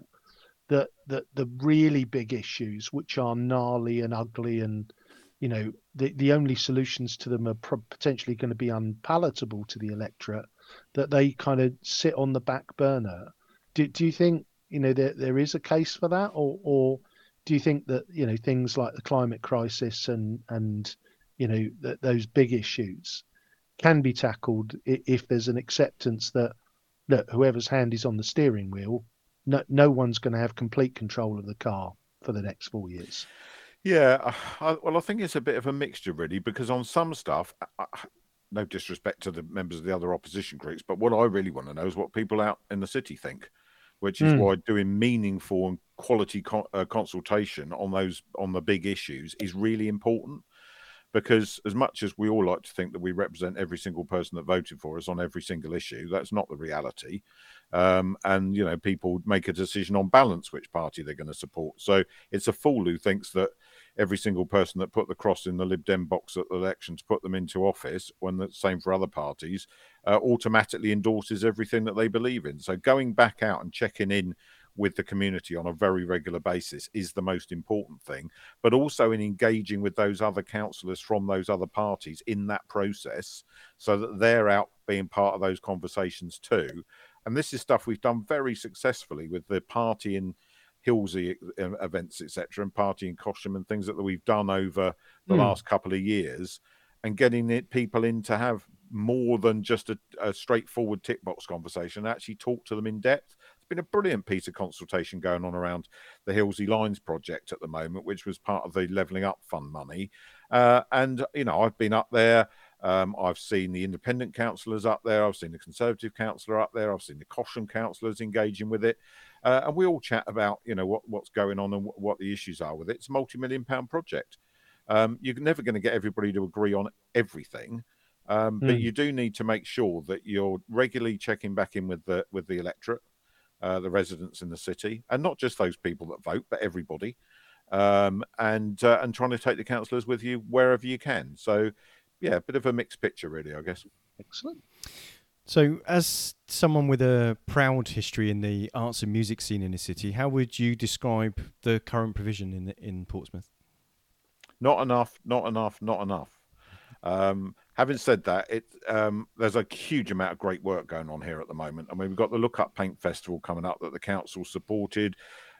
that that the really big issues, which are gnarly and ugly and you know the the only solutions to them are pro- potentially going to be unpalatable to the electorate that they kind of sit on the back burner. Do, do you think you know there, there is a case for that? Or or do you think that you know things like the climate crisis and and you know those big issues can be tackled if there's an acceptance that that whoever's hand is on the steering wheel no, no one's going to have complete control of the car for the next four years yeah, I, well, I think it's a bit of a mixture, really, because on some stuff, I, no disrespect to the members of the other opposition groups, but what I really want to know is what people out in the city think, which is mm. why doing meaningful and quality co- uh, consultation on those on the big issues is really important. Because as much as we all like to think that we represent every single person that voted for us on every single issue, that's not the reality. Um, and you know, people make a decision on balance which party they're going to support. So it's a fool who thinks that every single person that put the cross in the Lib Dem box at the elections, put them into office, when the same for other parties, uh, automatically endorses everything that they believe in. So going back out and checking in with the community on a very regular basis is the most important thing, but also in engaging with those other councillors from those other parties in that process so that they're out being part of those conversations too. And this is stuff we've done very successfully with the party in Hilsea events, etc., and party in Cosham and things that we've done over the mm. last couple of years, and getting it people in to have more than just a, a straightforward tick box conversation, actually talk to them in depth. It's been a brilliant piece of consultation going on around the Hilsea Lines project at the moment, which was part of the Levelling Up Fund money. Uh, and you know, I've been up there. Um, I've seen the independent councillors up there. I've seen the Conservative councillor up there. I've seen the Cosham councillors engaging with it. Uh, and we all chat about, you know, what, what's going on and what, what the issues are with it. It's a multi-million pound project. Um, you're never going to get everybody to agree on everything. Um, mm. But hmm. you do need to make sure that you're regularly checking back in with the with the electorate, uh, the residents in the city, and not just those people that vote, but everybody, um, and uh, and trying to take the councillors with you wherever you can. So yeah, a bit of a mixed picture, really, I guess. Excellent. So, as someone with a proud history in the arts and music scene in the city, how would you describe the current provision in in Portsmouth? Not enough, not enough, not enough. Um, having said that, it um, there's a huge amount of great work going on here at the moment. I mean, we've got the Look Up Paint Festival coming up that the council supported,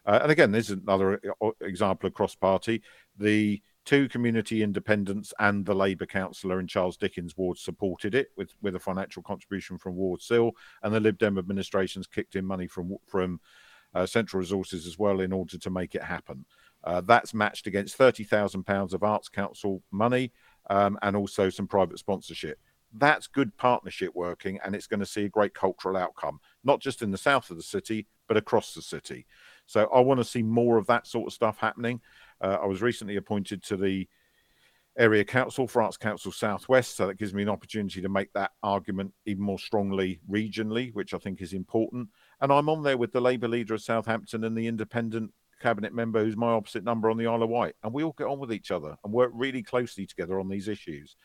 uh, and again, this is another uh, example of cross party. The two community independents and the Labour councillor in Charles Dickens' ward supported it with, with a financial contribution from Ward CIL, and the Lib Dem administrations kicked in money from from uh, Central Resources as well in order to make it happen. Uh, that's matched against thirty thousand pounds of Arts Council money um, and also some private sponsorship. That's good partnership working, and it's going to see a great cultural outcome, not just in the south of the city, but across the city. So I want to see more of that sort of stuff happening. Uh, I was recently appointed to the area council France Council Southwest, so that gives me an opportunity to make that argument even more strongly regionally, which I think is important. And I'm on there with the Labour leader of Southampton and the independent cabinet member who's my opposite number on the Isle of Wight, and we all get on with each other and work really closely together on these issues.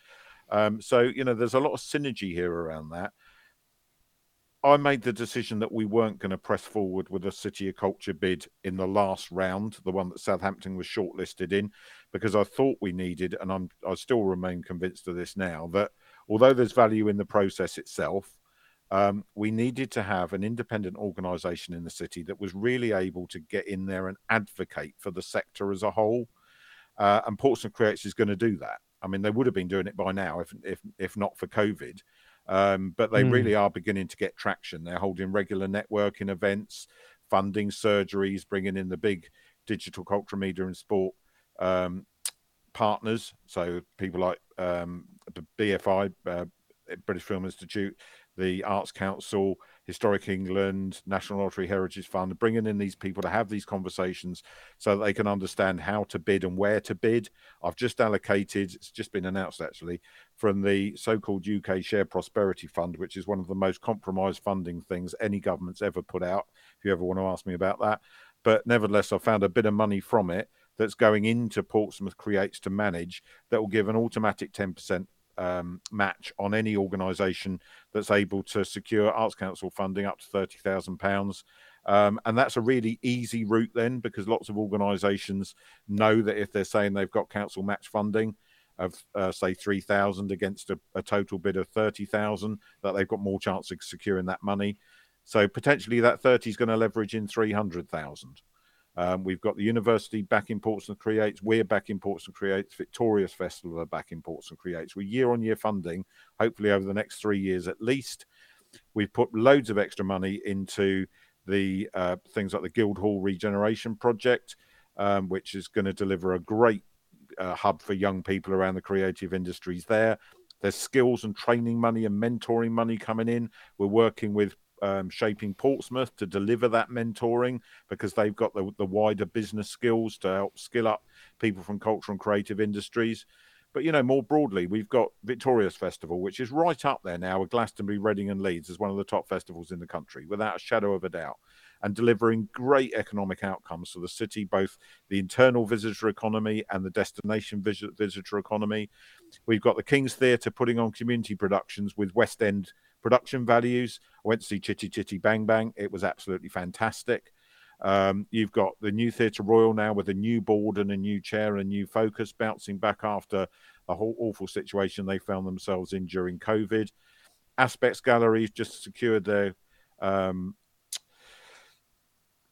Um, so you know, there's a lot of synergy here around that. I made the decision that we weren't going to press forward with a City of Culture bid in the last round, the one that Southampton was shortlisted in, because I thought we needed, and I'm I still remain convinced of this now, that although there's value in the process itself, Um, we needed to have an independent organisation in the city that was really able to get in there and advocate for the sector as a whole. Uh, and Portsmouth Creates is going to do that. I mean, they would have been doing it by now if if if not for COVID. Um, but they mm. really are beginning to get traction. They're holding regular networking events, funding surgeries, bringing in the big digital culture, media, and sport um, partners. So people like um, BFI, uh, British Film Institute, the Arts Council, Historic England, National Lottery Heritage Fund, bringing in these people to have these conversations so that they can understand how to bid and where to bid. I've just allocated, it's just been announced actually, from the so called UK Shared Prosperity Fund, which is one of the most compromised funding things any government's ever put out, if you ever want to ask me about that. But nevertheless, I found a bit of money from it that's going into Portsmouth Creates to manage that will give an automatic 10% um, match on any organisation that's able to secure Arts Council funding up to thirty thousand um, pounds. and that's a really easy route then, because lots of organisations know that if they're saying they've got council match funding of uh, say three thousand against a, a, total bid of thirty thousand, that they've got more chance of securing that money. So potentially that thirty is going to leverage in three hundred thousand. Um, we've got the university back in Portsmouth Creates. We're back in Portsmouth Creates. Victorious Festival are back in Portsmouth Creates. We're year on year funding, hopefully over the next three years at least. We've put loads of extra money into the uh, things like the Guildhall Regeneration Project, um, which is going to deliver a great uh, hub for young people around the creative industries there. There's skills and training money and mentoring money coming in. We're working with um, shaping Portsmouth to deliver that mentoring because they've got the, the wider business skills to help skill up people from cultural and creative industries. But you know, more broadly, we've got Victorious Festival, which is right up there now with Glastonbury, Reading, and Leeds as one of the top festivals in the country, without a shadow of a doubt, and delivering great economic outcomes for the city, both the internal visitor economy and the destination visitor economy. We've got the King's Theatre putting on community productions with West End production values. I went to see Chitty Chitty Bang Bang. It was absolutely fantastic. Um, you've got the new Theatre Royal now with a new board and a new chair and new focus, bouncing back after a whole awful situation they found themselves in during COVID. Aspex Gallery's just secured their um,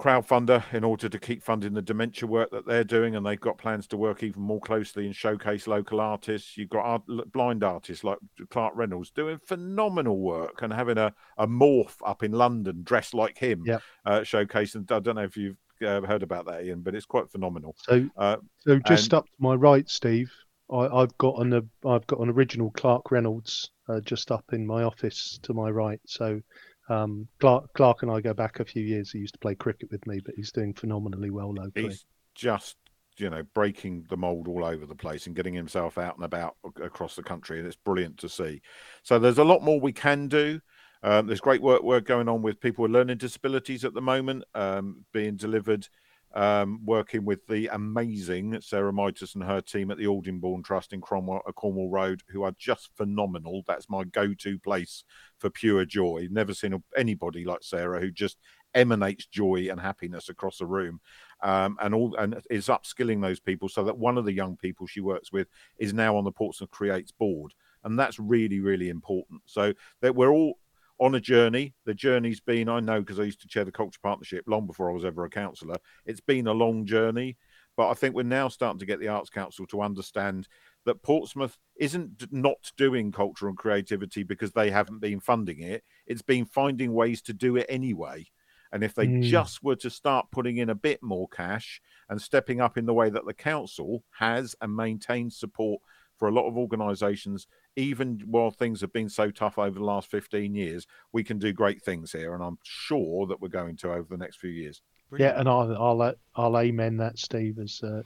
crowdfunder in order to keep funding the dementia work that they're doing, and they've got plans to work even more closely and showcase local artists. You've got art, blind artists like Clarke Reynolds doing phenomenal work and having a, a morph up in London dressed like him, yeah. uh, showcasing. I don't know if you've uh, heard about that, Ian, but it's quite phenomenal. So, uh, so just and... up to my right, Steve, I, have got an I've got an original Clarke Reynolds uh, just up in my office to my right. So um, Clarke, Clarke and I go back a few years. He used to play cricket with me, but he's doing phenomenally well locally. He's just you know breaking the mold all over the place and getting himself out and about across the country, and it's brilliant to see. So there's a lot more we can do. Um, there's great work work going on with people with learning disabilities at the moment, um, being delivered um, working with the amazing Sarah Mitas and her team at the Aldingbourne Trust in Cromwell, uh, Cornwall Road, who are just phenomenal. That's my go-to place for pure joy. Never seen anybody like Sarah who just emanates joy and happiness across the room, um, and all and is upskilling those people so that one of the young people she works with is now on the Portsmouth Creates board, and that's really really important. So that we're all on a journey. The journey's been, I know, because I used to chair the culture partnership long before I was ever a councillor. It's been a long journey, but I think we're now starting to get the Arts Council to understand that Portsmouth isn't not doing culture and creativity because they haven't been funding it. It's been finding ways to do it anyway. And if they mm. just were to start putting in a bit more cash and stepping up in the way that the council has and maintains support for a lot of organisations even while things have been so tough over the last 15 years, we can do great things here. And I'm sure that we're going to over the next few years. Brilliant. Yeah, and I'll, I'll, I'll amen that, Steve, as, uh,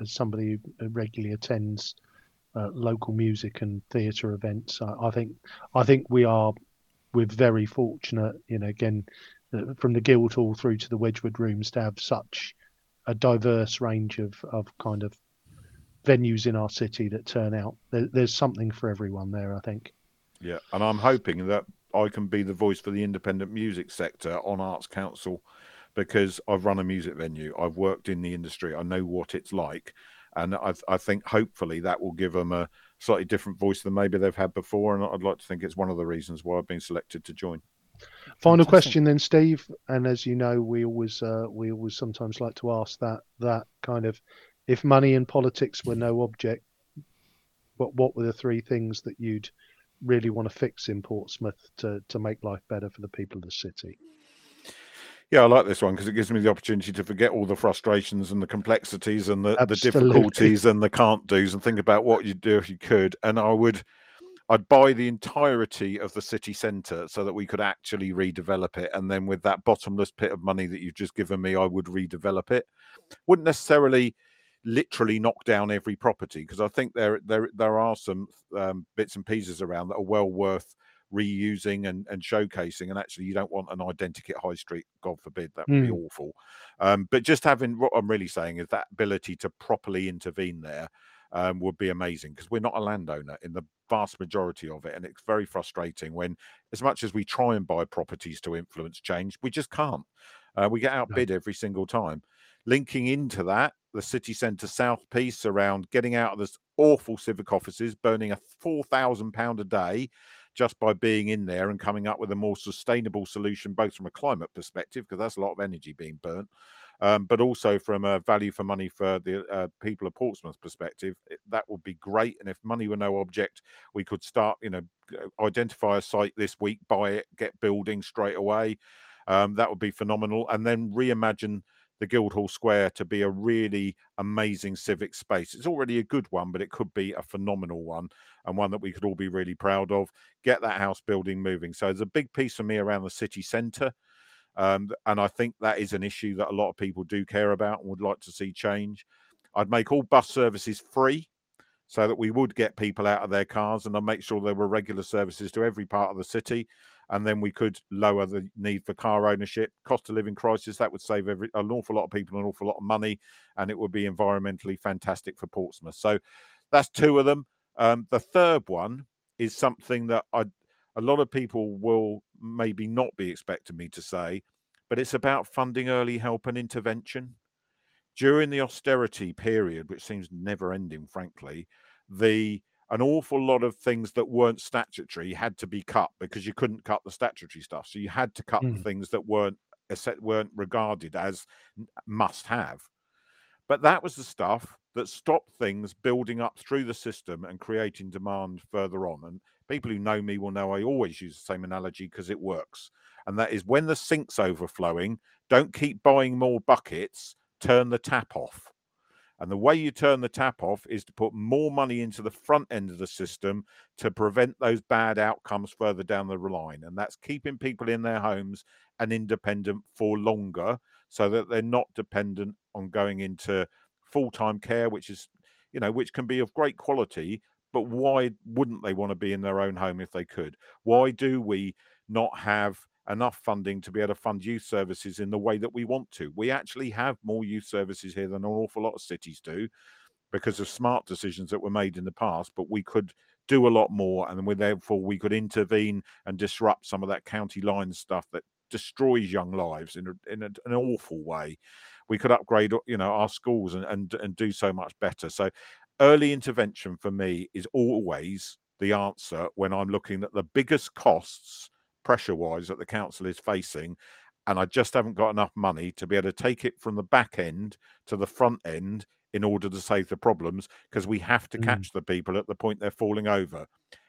as somebody who regularly attends uh, local music and theatre events. I, I, think I think we are we're very fortunate, you know, again, uh, from the Guildhall through to the Wedgewood rooms to have such a diverse range of, of kind of venues in our city that turn out. There, there's something for everyone there, I think. Yeah, and I'm hoping that I can be the voice for the independent music sector on Arts Council because I've run a music venue, I've worked in the industry, I know what it's like, and I, I think hopefully that will give them a slightly different voice than maybe they've had before. And I'd like to think it's one of the reasons why I've been selected to join. Final Fantastic. question then, Steve. And as you know, we always uh, we always sometimes like to ask that that kind of if money and politics were no object, what what were the three things that you'd really want to fix in Portsmouth to to make life better for the people of the city? Yeah, I like this one because it gives me the opportunity to forget all the frustrations and the complexities and the, the difficulties and the can't do's and think about what you'd do if you could. And I would I'd buy the entirety of the city centre so that we could actually redevelop it. And then with that bottomless pit of money that you've just given me, I would redevelop it. Wouldn't necessarily literally knock down every property because I think there there there are some um, bits and pieces around that are well worth reusing and, and showcasing. And actually, you don't want an identikit high street. God forbid that would mm. be hmm. awful. Um, but just having what I'm really saying is that ability to properly intervene there um, would be amazing because we're not a landowner in the vast majority of it. And it's very frustrating when, as much as we try and buy properties to influence change, we just can't. Uh, we get outbid no. every single time. Linking into that, the city centre south piece around getting out of this awful civic offices, burning a £4,000 a day just by being in there and coming up with a more sustainable solution, both from a climate perspective, because that's a lot of energy being burnt, um, but also from a value for money for the uh, people of Portsmouth perspective, it, that would be great. And if money were no object, we could start, you know, identify a site this week, buy it, get building straight away. Um, that would be phenomenal. And then reimagine the Guildhall Square to be a really amazing civic space. It's already a good one, but it could be a phenomenal one and one that we could all be really proud of. Get that house building moving. So there's a big piece for me around the city centre. Um, and I think that is an issue that a lot of people do care about and would like to see change. I'd make all bus services free so that we would get people out of their cars and I'd make sure there were regular services to every part of the city. And then we could lower the need for car ownership, cost of living crisis. That would save every, an awful lot of people an awful lot of money, and it would be environmentally fantastic for Portsmouth. So that's two of them. Um, the third one is something that I a lot of people will maybe not be expecting me to say, but it's about funding early help and intervention. During the austerity period, which seems never ending, frankly, the an awful lot of things that weren't statutory had to be cut because you couldn't cut the statutory stuff. So you had to cut mm. the things that weren't weren't regarded as must have. But that was the stuff that stopped things building up through the system and creating demand further on. And people who know me will know I always use the same analogy because it works. And that is when the sink's overflowing, don't keep buying more buckets, turn the tap off. And the way you turn the tap off is to put more money into the front end of the system to prevent those bad outcomes further down the line. And that's keeping people in their homes and independent for longer so that they're not dependent on going into full time care, which is, you know, which can be of great quality, but why wouldn't they want to be in their own home if they could? Why do we not have enough funding to be able to fund youth services in the way that we want to? We actually have more youth services here than an awful lot of cities do because of smart decisions that were made in the past, but we could do a lot more and therefore we could intervene and disrupt some of that county line stuff that destroys young lives in, a, in a, an awful way we could upgrade you know our schools and, and and do so much better so early intervention for me is always the answer when I'm looking at the biggest costs pressure wise that the council is facing. And I just haven't got enough money to be able to take it from the back end to the front end in order to save the problems because we have to mm. catch the people at the point they're falling over.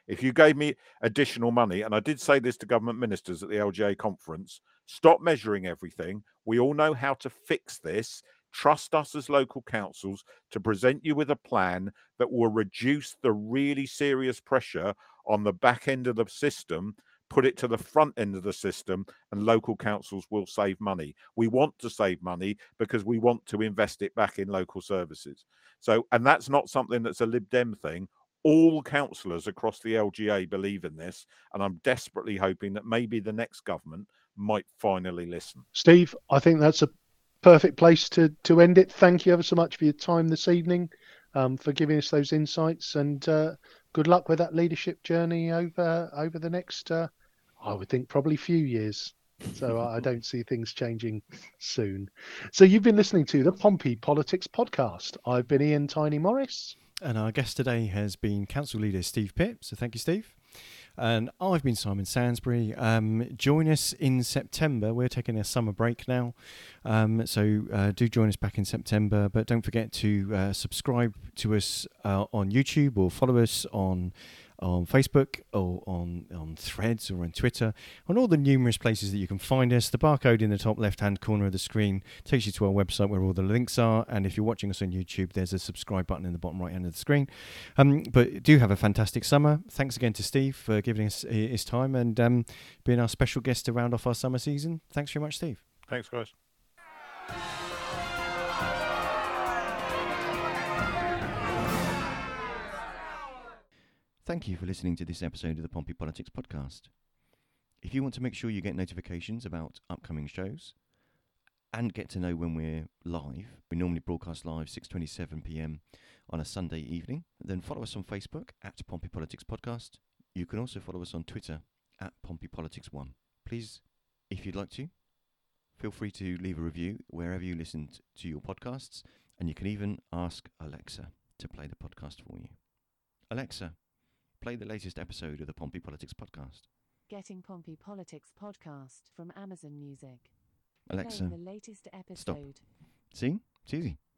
If you gave me additional money, and I did say this to government ministers at the LGA conference, stop measuring everything. We all know how to fix this. Trust us as local councils to present you with a plan that will reduce the really serious pressure on the back end of the system, put it to the front end of the system, and local councils will save money. We want to save money because we want to invest it back in local services. So, and that's not something that's a Lib Dem thing. All councillors across the LGA believe in this, and I'm desperately hoping that maybe the next government might finally listen. Steve, I think that's a perfect place to to end it. Thank you ever so much for your time this evening, um, for giving us those insights, and uh, good luck with that leadership journey over over the next, uh, I would think, probably few years. So I don't see things changing soon. So you've been listening to the Pompey Politics Podcast. I've been Ian Tiny Morris. And our guest today has been Council Leader Steve Pitt. So thank you, Steve. And I've been Simon Sansbury. Um, join us in September. We're taking a summer break now. Um, so uh, do join us back in September. But don't forget to uh, subscribe to us uh, on YouTube or follow us on on Facebook or on, on Threads or on Twitter, on all the numerous places that you can find us. The barcode in the top left hand corner of the screen takes you to our website where all the links are. And if you're watching us on YouTube, there's a subscribe button in the bottom right hand of the screen. Um, but do have a fantastic summer. Thanks again to Steve for giving us his time and um, being our special guest to round off our summer season. Thanks very much, Steve. Thanks, guys. Thank you for listening to this episode of the Pompey Politics Podcast. If you want to make sure you get notifications about upcoming shows and get to know when we're live, we normally broadcast live 6:27 p.m. on a Sunday evening, then follow us on Facebook at Pompey Politics Podcast. You can also follow us on Twitter at Pompey Politics One. Please, if you'd like to, feel free to leave a review wherever you listen to your podcasts, and you can even ask Alexa to play the podcast for you. Alexa, play the latest episode of the Pompey Politics Podcast. Getting Pompey Politics Podcast from Amazon Music. Alexa, Playing the latest episode. stop. See? It's easy.